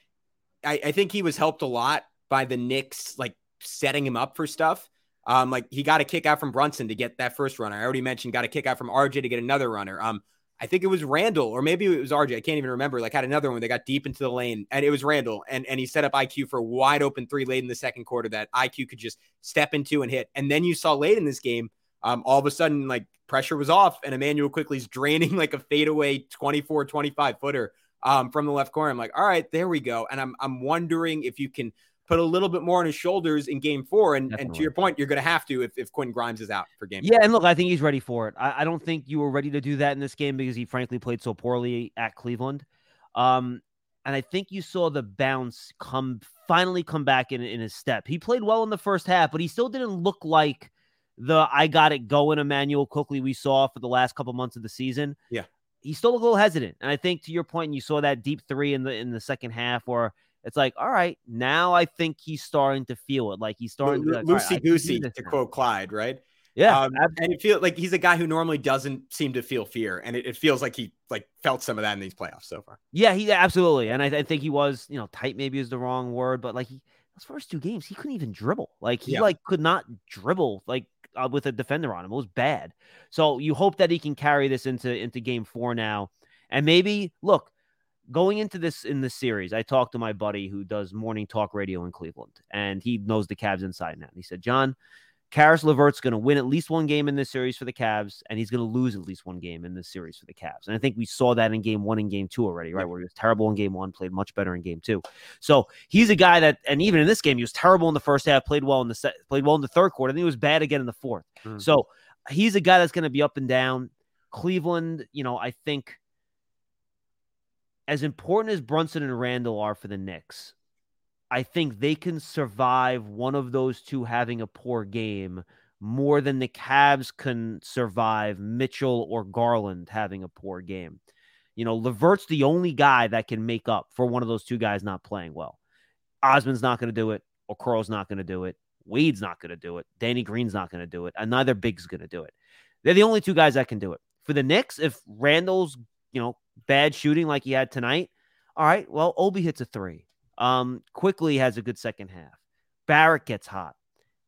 I, I think he was helped a lot by the Knicks, like setting him up for stuff. Um, like he got a kick out from Brunson to get that first runner. I already mentioned got a kick out from RJ to get another runner. Um, I think it was Randle or maybe it was RJ. I can't even remember. Like had another one. They got deep into the lane and it was Randle and and he set up IQ for a wide open three late in the second quarter that IQ could just step into and hit. And then you saw late in this game, um, all of a sudden like pressure was off and Immanuel Quickley's <laughs> draining like a fadeaway 24, 25 footer um, from the left corner. I'm like, all right, there we go. And I'm I'm wondering if you can put a little bit more on his shoulders in game four. And, and to your point, you're going to have to if, if Quentin Grimes is out for game. Yeah, and look, I think he's ready for it. I, I don't think you were ready to do that in this game because he frankly played so poorly at Cleveland. Um, and I think you saw the bounce come finally come back in, in his step. He played well in the first half, but he still didn't look like the I got it going Immanuel Quickley we saw for the last couple months of the season. Yeah. He still looked a little hesitant. And I think to your point, you saw that deep three in the in the second half where it's like, all right, now I think he's starting to feel it. Like he's starting to be like, right, Loosey do goosey, to now. quote Clyde, right? Yeah, Um, and it feels like he's a guy who normally doesn't seem to feel fear, and it, it feels like he like felt some of that in these playoffs so far. Yeah, he absolutely, and I, I think he was, you know, tight maybe is the wrong word, but like he those first two games, he couldn't even dribble. Like he Yeah. like could not dribble like uh, with a defender on him. It was bad. So you hope that he can carry this into into game four now, and maybe look going into this in this series. I talked to my buddy who does morning talk radio in Cleveland, and he knows the Cavs inside and out. And he said, John. Caris LeVert's going to win at least one game in this series for the Cavs, and he's going to lose at least one game in this series for the Cavs. And I think we saw that in game one and game two already, right? Where he was terrible in game one, played much better in game two. So he's a guy that, and even in this game, he was terrible in the first half, played well in the set, played well in the third quarter, and he was bad again in the 4th Mhm. So he's a guy that's going to be up and down. Cleveland, you know, I think as important as Brunson and Randle are for the Knicks, I think they can survive one of those two having a poor game more than the Cavs can survive Mitchell or Garland having a poor game. You know, LeVert's the only guy that can make up for one of those two guys not playing well. Osman's not going to do it. or Okoro's not going to do it. Wade's not going to do it. Danny Green's not going to do it. And neither Big's going to do it. They're the only two guys that can do it. For the Knicks, if Randle's, you know, bad shooting like he had tonight, all right, well, Obi hits a three. Um, Quickley has a good second half. Barrett gets hot.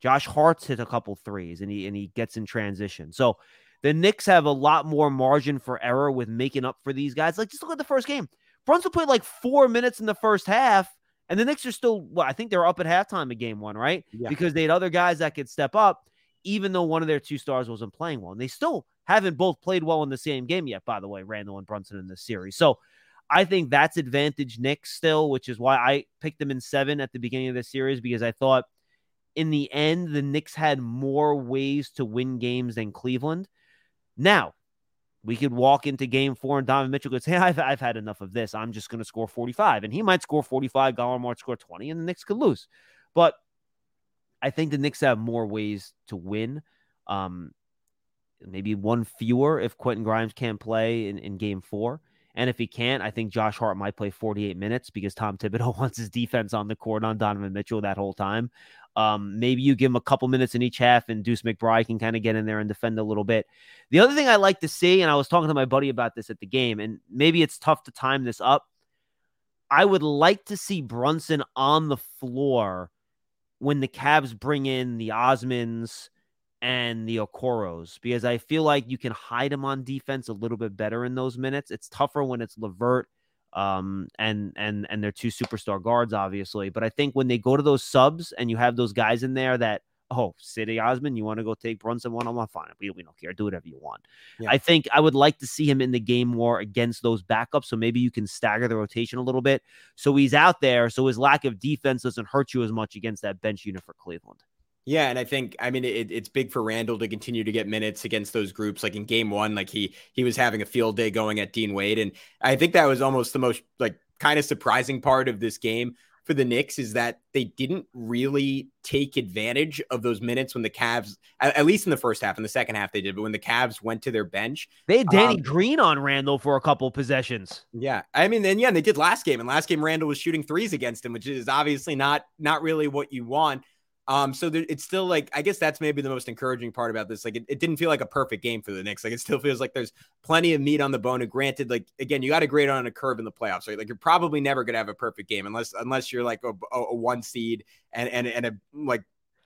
Josh Hart's hit a couple threes and he and he gets in transition. So the Knicks have a lot more margin for error with making up for these guys. Like just look at the first game. Brunson played like four minutes in the first half And the Knicks are still, well, I think they're up at halftime of game one, right? Yeah. Because they had other guys that could step up, even though one of their two stars wasn't playing well. And they still haven't both played well in the same game yet, by the way, Randle and Brunson in this series. So I think that's advantage Knicks still, which is why I picked them in seven at the beginning of the series because I thought in the end, the Knicks had more ways to win games than Cleveland. Now, we could walk into game four and Donovan Mitchell goes, <laughs> Hey, I've, I've had enough of this. I'm just going to score 45. And he might score 45. Goller might score 20, and the Knicks could lose. But I think the Knicks have more ways to win. Um, maybe one fewer if Quentin Grimes can't play in, in game four. And if he can't, I think Josh Hart might play 48 minutes because Tom Thibodeau <laughs> wants his defense on the court on Donovan Mitchell that whole time. Um, maybe you give him a couple minutes in each half, and Deuce McBride can kind of get in there and defend a little bit. The other thing I like to see, and I was talking to my buddy about this at the game, and maybe it's tough to time this up. I would like to see Brunson on the floor when the Cavs bring in the Osmans and the Okoros because I feel like you can hide him on defense a little bit better in those minutes. It's tougher when it's LeVert um, and and and they're two superstar guards, obviously. But I think when they go to those subs and you have those guys in there that oh, Cedi Osman, you want to go take Brunson one on one? Fine, we, we don't care. Do whatever you want. Yeah. I think I would like to see him in the game more against those backups. So maybe you can stagger the rotation a little bit. So he's out there. So his lack of defense doesn't hurt you as much against that bench unit for Cleveland. Yeah, and I think I mean it, it's big for Randle to continue to get minutes against those groups. Like in game one, like he he was having a field day going at Dean Wade, and I think that was almost the most like kind of surprising part of this game for the Knicks is that they didn't really take advantage of those minutes when the Cavs, at, at least in the first half. In the second half, they did, but when the Cavs went to their bench, They had Danny Um, Green on Randle for a couple possessions. yeah, I mean, and yeah, and they did last game, and last game Randle was shooting threes against him, which is obviously not not really what you want. Um, so there, it's still like I guess that's maybe the most encouraging part about this. Like it, it didn't feel like a perfect game for the Knicks. Like it still feels like there's plenty of meat on the bone. And granted, like again, you got to grade on a curve in the playoffs, right? Like you're probably never gonna have a perfect game unless unless you're like a, a, one seed and and and a like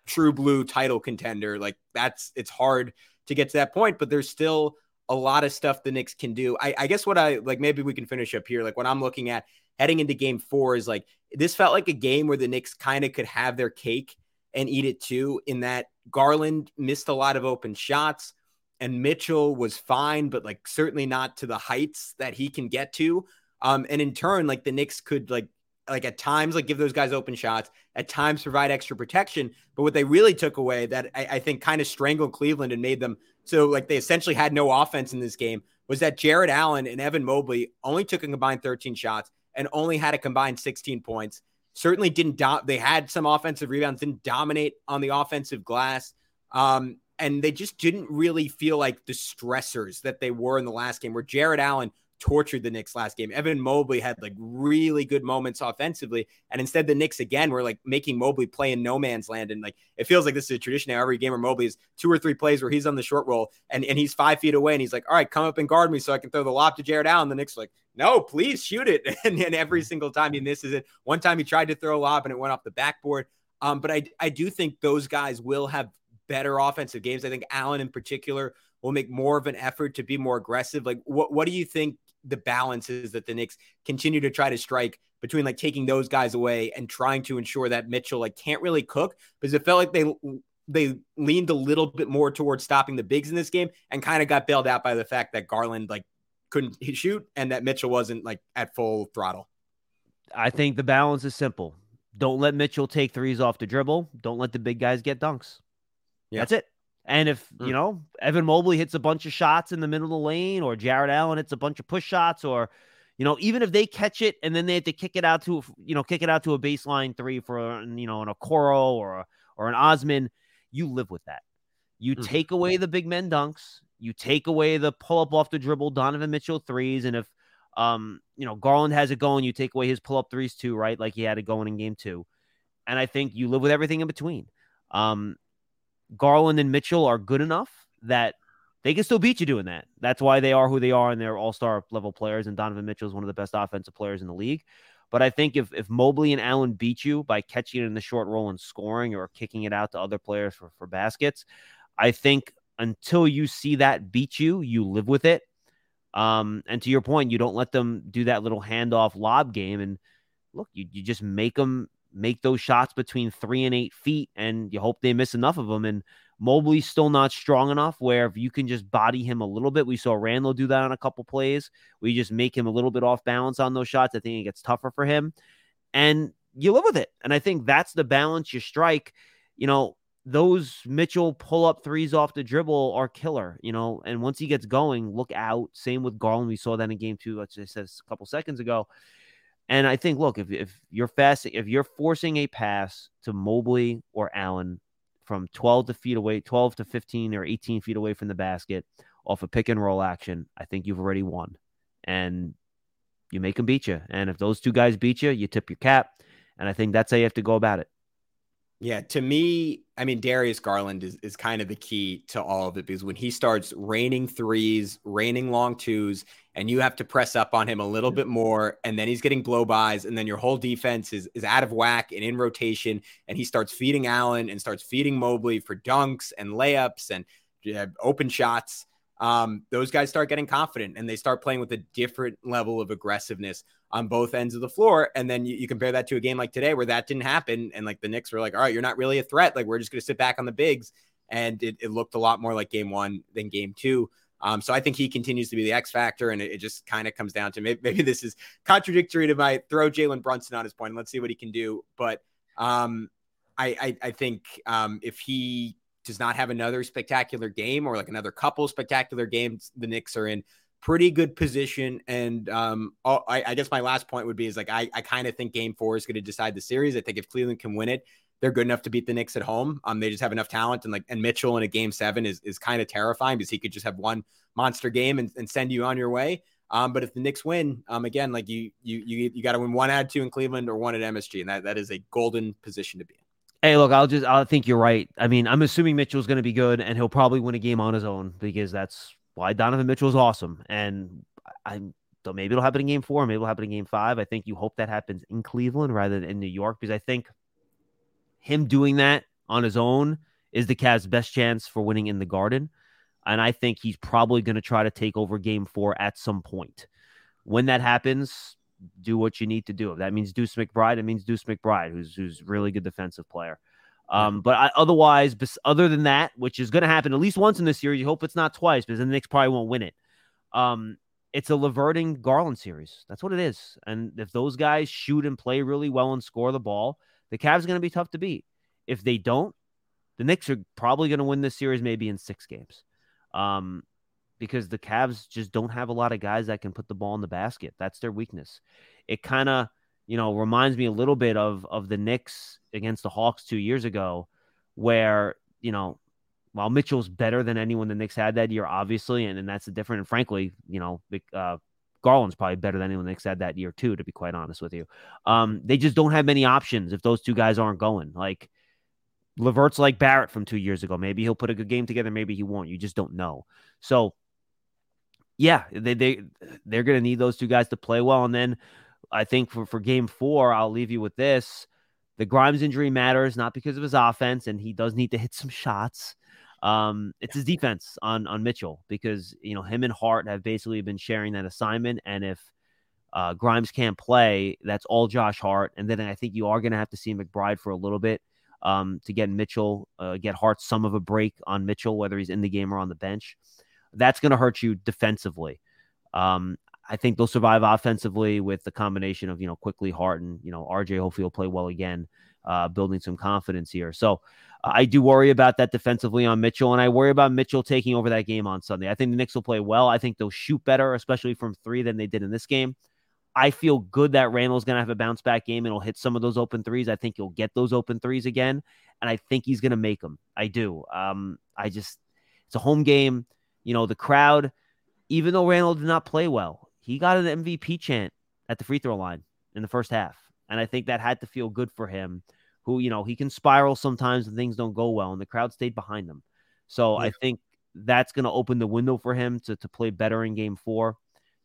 true blue title contender. Like that's it's hard to get to that point, but there's still a lot of stuff the Knicks can do. I, I guess what I like maybe we can finish up here. Like what I'm looking at heading into game four is like this felt like a game where the Knicks kind of could have their cake and eat it too, in that Garland missed a lot of open shots and Mitchell was fine, but like certainly not to the heights that he can get to. Um, and in turn, like the Knicks could like like at times like give those guys open shots, at times provide extra protection. But what they really took away that I, I think kind of strangled Cleveland and made them so like they essentially had no offense in this game was that Jarrett Allen and Evan Mobley only took a combined 13 shots and only had a combined 16 points. Certainly didn't do- they had some offensive rebounds, didn't dominate on the offensive glass. Um, and they just didn't really feel like the stressors that they were in the last game where Jarrett Allen tortured the Knicks last game. Evan Mobley had like really good moments offensively. And instead, the Knicks again were like making Mobley play in no man's land. And like it feels like this is a tradition now. Every game where Mobley is two or three plays where he's on the short roll and, and he's five feet away and he's like, All right, come up and guard me so I can throw the lob to Jarrett Allen. The Knicks are like, No, please shoot it. <laughs> And then every single time he misses it. One time he tried to throw a lob and it went off the backboard. Um, but I I do think those guys will have better offensive games. I think Allen in particular will make more of an effort to be more aggressive. Like, what what do you think the balance is that the Knicks continue to try to strike between like taking those guys away and trying to ensure that Mitchell like can't really cook because it felt like they they leaned a little bit more towards stopping the bigs in this game and kind of got bailed out by the fact that Garland like couldn't shoot and that Mitchell wasn't like at full throttle. I think the balance is simple. Don't let Mitchell take threes off the dribble. Don't let the big guys get dunks. Yeah. That's it. And if, Mm. you know, Evan Mobley hits a bunch of shots in the middle of the lane or Jarrett Allen hits a bunch of push shots or, you know, even if they catch it and then they have to kick it out to, you know, kick it out to a baseline three for, you know, an Okoro or, a, or an Osman, you live with that. You Mhm. take away the big men dunks. You take away the pull up off the dribble Donovan Mitchell threes. And if, um, you know, Garland has it going, you take away his pull up threes too, right? Like he had it going in game two. And I think you live with everything in between. Um, Garland and Mitchell are good enough that they can still beat you doing that. That's why they are who they are and they're all star level players. And Donovan Mitchell is one of the best offensive players in the league. But I think if, if Mobley and Allen beat you by catching it in the short roll and scoring or kicking it out to other players for, for baskets, I think until you see that beat you, you live with it. Um, and to your point, you don't let them do that little handoff lob game. And look, you, you just make them make those shots between three and eight feet, and you hope they miss enough of them. And Mobley's still not strong enough where if you can just body him a little bit, we saw Randle do that on a couple plays. We just make him a little bit off balance on those shots. I think it gets tougher for him. And you live with it. And I think that's the balance you strike. You know, those Mitchell pull up threes off the dribble are killer, you know. And once he gets going, look out. Same with Garland. We saw that in game two, as I said a couple seconds ago. And I think, look, if, if you're fast, if you're forcing a pass to Mobley or Allen from 12 to feet away, 12 to 15 or 18 feet away from the basket off a pick and roll action, I think you've already won. And you make them beat you. And if those two guys beat you, you tip your cap. And I think that's how you have to go about it. Yeah, to me, I mean, Darius Garland is, is kind of the key to all of it because when he starts raining threes, raining long twos, and you have to press up on him a little bit more, and then he's getting blow bys, and then your whole defense is, is out of whack and in rotation, and he starts feeding Allen and starts feeding Mobley for dunks and layups and open shots. Um, those guys start getting confident and they start playing with a different level of aggressiveness on both ends of the floor. And then you, you, compare that to a game like today where that didn't happen. And like the Knicks were like, all right, you're not really a threat. Like we're just going to sit back on the bigs. And it, it, looked a lot more like game one than game two. Um, so I think he continues to be the X factor. And it, it just kind of comes down to maybe, <laughs> maybe, this is contradictory to my throw Jalen Brunson on his point. Let's see what he can do. But um, I, I, I, think um, if he does not have another spectacular game or like another couple spectacular games, the Knicks are in pretty good position. And um, I, I, guess my last point would be is like I, I kind of think Game Four is going to decide the series. I think if Cleveland can win it, they're good enough to beat the Knicks at home. Um, they just have enough talent, and like and Mitchell in a Game Seven is is kind of terrifying because he could just have one monster game and, and send you on your way. Um, but if the Knicks win, um, again, like you you you you got to win one of two in Cleveland or one at MSG, and that that is a golden position to be in. Hey, look, I'll just I think you're right. I mean, I'm assuming Mitchell's going to be good, and he'll probably win a game on his own because that's why Donovan Mitchell is awesome. And I so maybe it'll happen in game four, maybe it'll happen in game five. I think you hope that happens in Cleveland rather than in New York because I think him doing that on his own is the Cavs' best chance for winning in the Garden. And I think he's probably going to try to take over game four at some point. When that happens, do what you need to do. If that means Deuce McBride, it means Deuce McBride, who's who's really good defensive player. Um, but I, otherwise, other than that, which is going to happen at least once in this series, you hope it's not twice because then the Knicks probably won't win it. Um, it's a LeVert Garland series. That's what it is. And if those guys shoot and play really well and score the ball, the Cavs are going to be tough to beat. If they don't, the Knicks are probably going to win this series maybe in six games. Um, because the Cavs just don't have a lot of guys that can put the ball in the basket. That's their weakness. It kind of, you know, reminds me a little bit of of the Knicks against the Hawks two years ago, where you know while Mitchell's better than anyone the Knicks had that year, obviously, and, and that's the different. And frankly, you know, uh, Garland's probably better than anyone the Knicks had that year too. To be quite honest with you, um, they just don't have many options if those two guys aren't going. Like LeVert's like Barrett from two years ago. Maybe he'll put a good game together. Maybe he won't. You just don't know. So, yeah, they they they're going to need those two guys to play well. And then I think for for Game Four, I'll leave you with this. The Grimes injury matters not because of his offense, and he does need to hit some shots. Um, it's his defense on on Mitchell because you know him and Hart have basically been sharing that assignment, and if uh, Grimes can't play, that's all Josh Hart, and then I think you are going to have to see McBride for a little bit um, to get Mitchell, uh, get Hart some of a break on Mitchell, whether he's in the game or on the bench. That's going to hurt you defensively. Um, I think they'll survive offensively with the combination of you know Quickley Hart and you know RJ. Hopefully, will play well again, uh, building some confidence here. So I do worry about that defensively on Mitchell, and I worry about Mitchell taking over that game on Sunday. I think the Knicks will play well. I think they'll shoot better, especially from three, than they did in this game. I feel good that Randle's going to have a bounce back game and he'll hit some of those open threes. I think he'll get those open threes again, and I think he's going to make them. I do. Um, I just, it's a home game. You know, the crowd, even though Randall did not play well, he got an MVP chant at the free throw line in the first half. And I think that had to feel good for him who, you know, he can spiral sometimes and things don't go well, and the crowd stayed behind him. So yeah. I think that's going to open the window for him to, to play better in game four.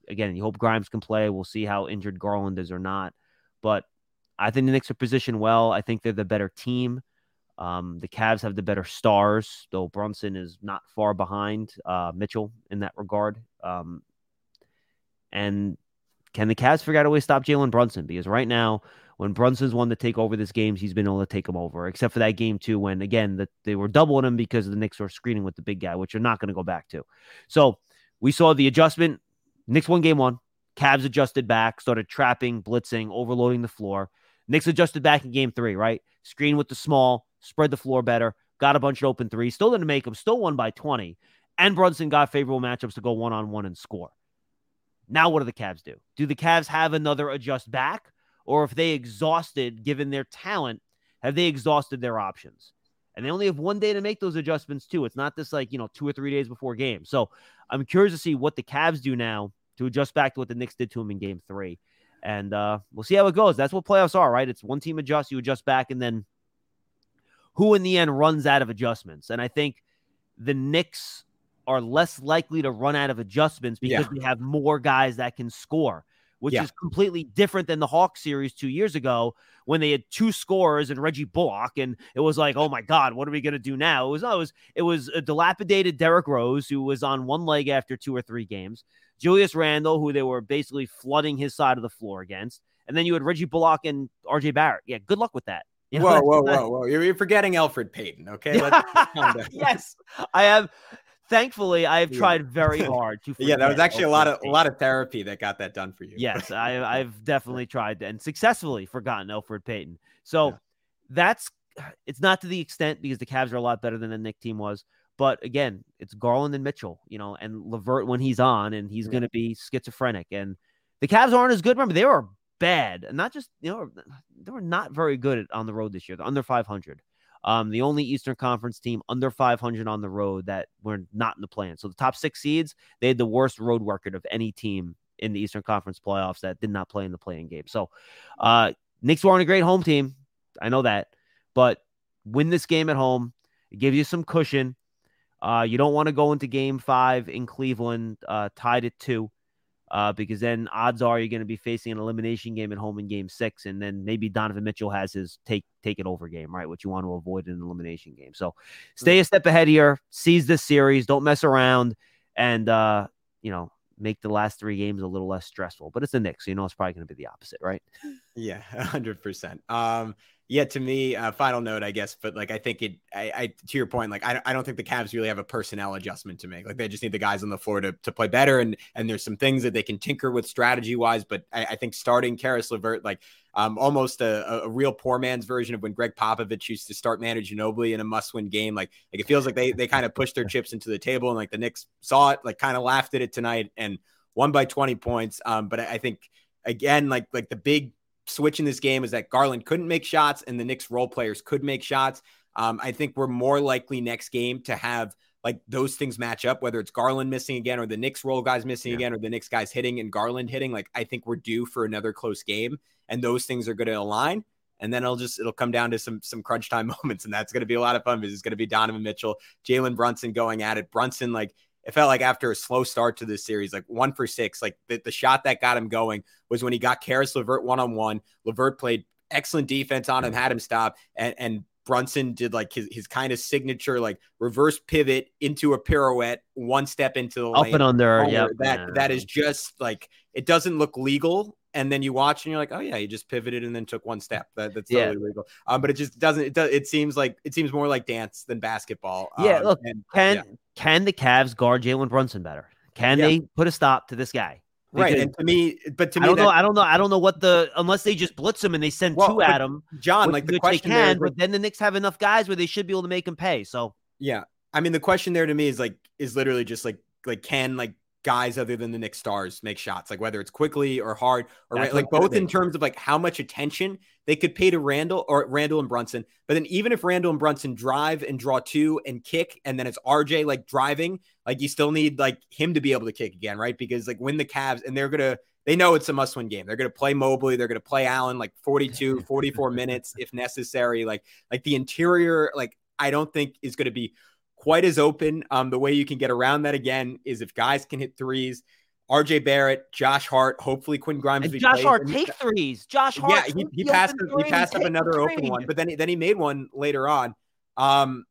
Again, you hope Grimes can play. We'll see how injured Garland is or not. But I think the Knicks are positioned well. I think they're the better team. Um, the Cavs have the better stars, though Brunson is not far behind uh, Mitchell in that regard. Um, and can the Cavs figure out a way to stop Jalen Brunson? Because right now, when Brunson's one to take over this games, he's been able to take him over, except for that game too, when again that they were doubling him because the Knicks were screening with the big guy, which you're not going to go back to. So we saw the adjustment. Knicks won game one. Cavs adjusted back, started trapping, blitzing, overloading the floor. Knicks adjusted back in game three, right? Screen with the small, spread the floor better, got a bunch of open threes, still didn't make them, still won by 20. And Brunson got favorable matchups to go one on one and score. Now, what do the Cavs do? Do the Cavs have another adjust back? Or if they exhausted, given their talent, have they exhausted their options? And they only have one day to make those adjustments, too. It's not this like, you know, two or three days before game. So I'm curious to see what the Cavs do now to adjust back to what the Knicks did to them in game three. And uh, we'll see how it goes. That's what playoffs are, right? It's one team adjusts, you adjust back, and then who in the end runs out of adjustments. And I think the Knicks are less likely to run out of adjustments because Yeah. they have more guys that can score, which Yeah. is completely different than the Hawks series two years ago when they had two scorers and Reggie Bullock, and it was like, oh my God, what are we gonna do now? It was no, it was it was a dilapidated Derrick Rose who was on one leg after two or three games, Julius Randle, who they were basically flooding his side of the floor against, and then you had Reggie Bullock and RJ Barrett. Yeah, good luck with that. <laughs> You know, Whoa, whoa, whoa, whoa! You're, you're forgetting Elfrid Payton. Okay, <laughs> let's yes, I have. Thankfully, I have tried very <laughs> hard to. Yeah, that was actually a lot of a lot of therapy that got that done for you. Yes, <laughs> I, I've definitely tried and successfully forgotten Elfrid Payton. So Yeah. that's it's not to the extent because the Cavs are a lot better than the Knick team was. But again, it's Garland and Mitchell, you know, and LeVert when he's on, and he's Yeah. going to be schizophrenic. And the Cavs aren't as good. Remember, they were bad, and not just you know they were not very good on the road this year. They're under 500. Um, the only Eastern Conference team under 500 on the road that were not in the plan. So the top six seeds, they had the worst road record of any team in the Eastern Conference playoffs that did not play in the playing game. So, uh, Knicks weren't a great home team. I know that, but win this game at home. It gives you some cushion. Uh, you don't want to go into game five in Cleveland uh, tied at two uh, because then odds are you're going to be facing an elimination game at home in game six. And then maybe Donovan Mitchell has his take, take it over game, right? What you want to avoid in an elimination game. So stay a step ahead here, seize this series, don't mess around, and, uh, you know, make the last three games a little less stressful. But it's the Knicks, so you know it's probably going to be the opposite, right? <laughs> Yeah, hundred percent. Um, yeah, to me, uh, final note, I guess, but like I think it, I, I to your point, like I, I don't think the Cavs really have a personnel adjustment to make. Like they just need the guys on the floor to, to play better, and and there's some things that they can tinker with strategy wise. But I, I think starting Caris LeVert, like um, almost a, a- real poor man's version of when Gregg Popovich used to start Manu Ginobili in a must win game. Like like it feels like they they kind of pushed their <laughs> chips into the table, and like the Knicks saw it, like kind of laughed at it tonight, and won by 20 points. Um, but I, I think again, like like the big switch in this game is that Garland couldn't make shots and the Knicks role players could make shots. Um, I think we're more likely next game to have like those things match up, whether it's Garland missing again or the Knicks role guys missing Yeah. again or the Knicks guys hitting and Garland hitting. Like I think we're due for another close game and those things are going to align. And then it'll just it'll come down to some some crunch time <laughs> moments, and that's going to be a lot of fun because it's going to be Donovan Mitchell, Jalen Brunson going at it. Brunson like it felt like after a slow start to this series, like one for six, like the, the shot that got him going was when he got Caris LeVert one on one. LeVert played excellent defense on him, had him stop, and and Brunson did like his, his kind of signature like reverse pivot into a pirouette, one step into the Up lane. and under. Oh, Yep. that that is just like it doesn't look legal. And then you watch and you're like, oh yeah, he just pivoted and then took one step. That, that's Yeah. totally legal. Um, but it just doesn't. It does. It seems like it seems more like dance than basketball. Yeah, Um, look, and- Can yeah. can the Cavs guard Jalen Brunson better? Can Yeah. they put a stop to this guy? right. Because And to me, but to I me, don't know. I don't know. I don't know what the unless they just blitz him and they send Well, two at him. John, which- like the which question they can, is, but then the Knicks have enough guys where they should be able to make him pay. So Yeah. I mean, the question there to me is like, is literally just like, like, can like guys other than the Knicks stars make shots? Like whether it's Quickley or Hart or That's like both in terms of like how much attention they could pay to Randle or Randle and Brunson. But then even if Randle and Brunson drive and draw two and kick, and then it's RJ like driving, like you still need like him to be able to kick again, right? Because like when the Cavs and they're gonna they know it's a must win game. They're to play Mobley. They're to play Allen like 42, 44 minutes if necessary. Like, like the interior, like I don't think is going to be quite as open. Um, the way you can get around that again is if guys can hit threes. RJ Barrett, Josh Hart, hopefully Quinn Grimes. and Josh plays. Hart take threes. Josh Hart. yeah, he, he passed up, he passed up another open one, but then he, then he made one later on. Um,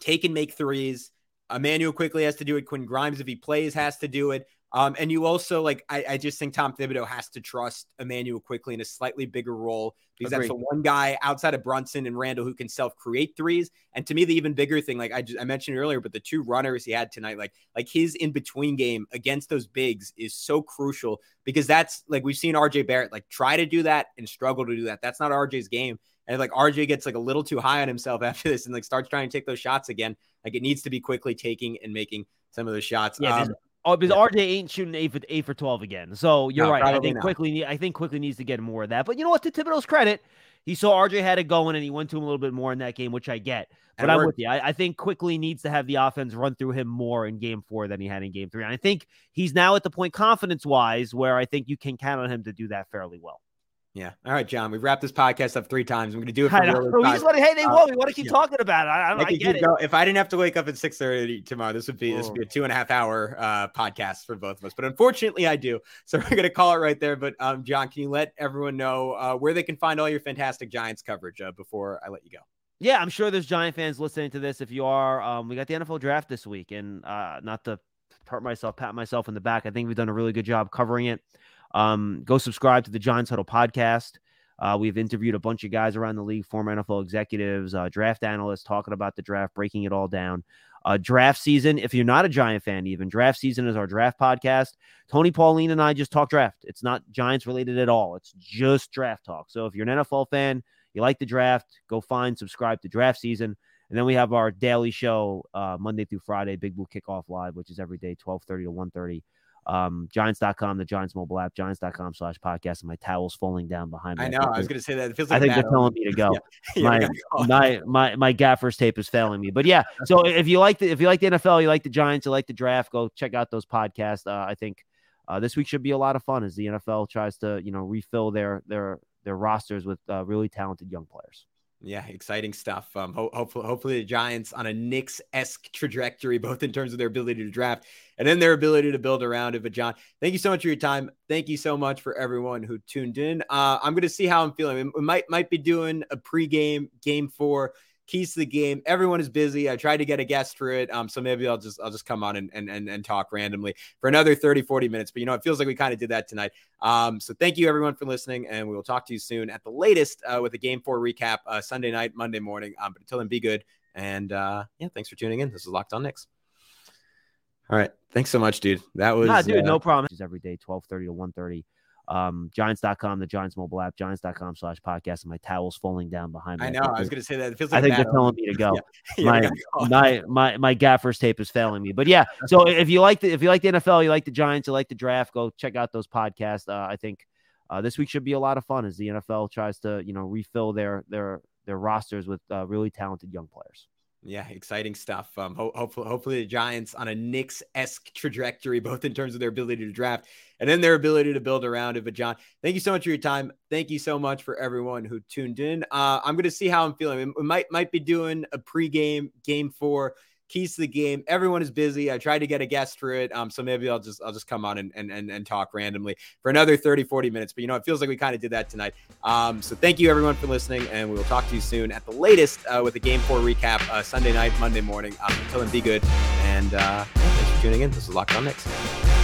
take and make threes. Immanuel Quickley has to do it. Quinn Grimes, if he plays, has to do it. Um, and you also like, I, I just think Tom Thibodeau has to trust Immanuel Quickley in a slightly bigger role because that's the one guy outside of Brunson and Randle who can self create threes. And to me, the even bigger thing, like I, just, I mentioned earlier, but the two runners he had tonight, like like his in between game against those bigs is so crucial because that's like we've seen RJ Barrett like try to do that and struggle to do that. That's not RJ's game. And like RJ gets like a little too high on himself <laughs> after this and like starts trying to take those shots again. Like it needs to be Quickley taking and making some of those shots. Yeah, Um, Oh, because Yeah. RJ ain't shooting eight for eight for twelve again. So you're No, right. I think not. Quickley. I think Quickley needs to get more of that. But you know what? To Thibodeau's credit, he saw RJ had it going, and he went to him a little bit more in that game, which I get. But I'm with you. I, I think Quickley needs to have the offense run through him more in game four than he had in game three. And I think he's now at the point confidence wise where I think you can count on him to do that fairly well. Yeah. All right, John. We've wrapped this podcast up three times. I'm going to do it for I know. real. <laughs> We just want to, hey, they Uh, won. We want to keep yeah. talking about it. I, I, I I get it. going. If I didn't have to wake up at six thirty tomorrow, this would be this would be a two and a half hour uh, podcast for both of us. But unfortunately, I do. <laughs> So we're gonna call it right there. But um, John, can you let everyone know uh, where they can find all your fantastic Giants coverage uh, before I let you go? Yeah, I'm sure there's Giant fans listening to this. If you are, um, we got the NFL draft this week, and uh, not to hurt myself, pat myself in the back. I think we've done a really good job covering it. Um, go subscribe to the Giants Huddle podcast. Uh, we've interviewed a bunch of guys around the league, former NFL executives, uh, draft analysts, talking about the draft, breaking it all down. Uh, draft season, if you're not a Giant fan, even draft season is our draft podcast. Tony Pauline and I just talk draft. It's not Giants related at all. It's just draft talk. So if you're an NFL fan, you like the draft, go find, subscribe to draft season. And then we have our daily show uh, Monday through Friday, Big Blue Kickoff Live, which is every day, 1230 to 130. Um, Giants.com, the Giants mobile app, Giants.com slash podcast. And my towel's falling down behind me. I know. think I was going to say that. It feels like I think they're telling me to go. <laughs> <laughs> Yeah, my, we gotta call it. my my my gaffer's tape is failing me. But yeah, <laughs> so if you like the if you like the NFL, you like the Giants, you like the draft, go check out those podcasts. Uh, I think uh, this week should be a lot of fun as the NFL tries to you know refill their their their rosters with uh, really talented young players. Yeah, exciting stuff. Um, ho- hopefully, hopefully the Giants on a Knicks esque trajectory, both in terms of their ability to draft and then their ability to build around it. But John, thank you so much for your time. Thank you so much for everyone who tuned in. Uh, I'm going to see how I'm feeling. We might might be doing a pregame game four keys to the game. Everyone is busy. I tried to get a guest for it. Um, so maybe I'll just I'll just come on and and and, and talk randomly for another 30, 40 minutes. But you know, it feels like we kind of did that tonight. Um, so thank you everyone for listening, and we will talk to you soon at the latest uh, with a game four recap uh, Sunday night, Monday morning. Um, but until then, be good. And uh, yeah, thanks for tuning in. This is Locked On Knicks. All right, thanks so much, dude. That was Nah, dude, uh, no problem. It's every day, 1230 to 130. Um, Giants.com, the Giants mobile app, Giants.com slash podcast, and my towel's falling down behind me. I know. I was going to say that. It feels I think they're telling me to go. <laughs> Yeah, my, gotta call it. my my my gaffer's tape is failing me. But yeah, <laughs> so if you like the if you like the NFL, you like the Giants, you like the draft, go check out those podcasts. Uh, I think uh, this week should be a lot of fun as the NFL tries to you know refill their their their rosters with uh, really talented young players. Yeah, exciting stuff. Um, ho- hopefully, hopefully the Giants on a Knicks esque trajectory, both in terms of their ability to draft and then their ability to build around it. But John, thank you so much for your time. Thank you so much for everyone who tuned in. Uh, I'm going to see how I'm feeling. We might might be doing a pregame game four keys to the game. Everyone is busy. I tried to get a guest for it. Um, so maybe I'll just I'll just come on and and and, and talk randomly for another 30, 40 minutes. But you know, it feels like we kind of did that tonight. Um, so thank you everyone for listening, and we will talk to you soon at the latest uh, with a game four recap uh, Sunday night, Monday morning. Um, until then, be good, and uh, thanks for tuning in. This is Locked On Knicks.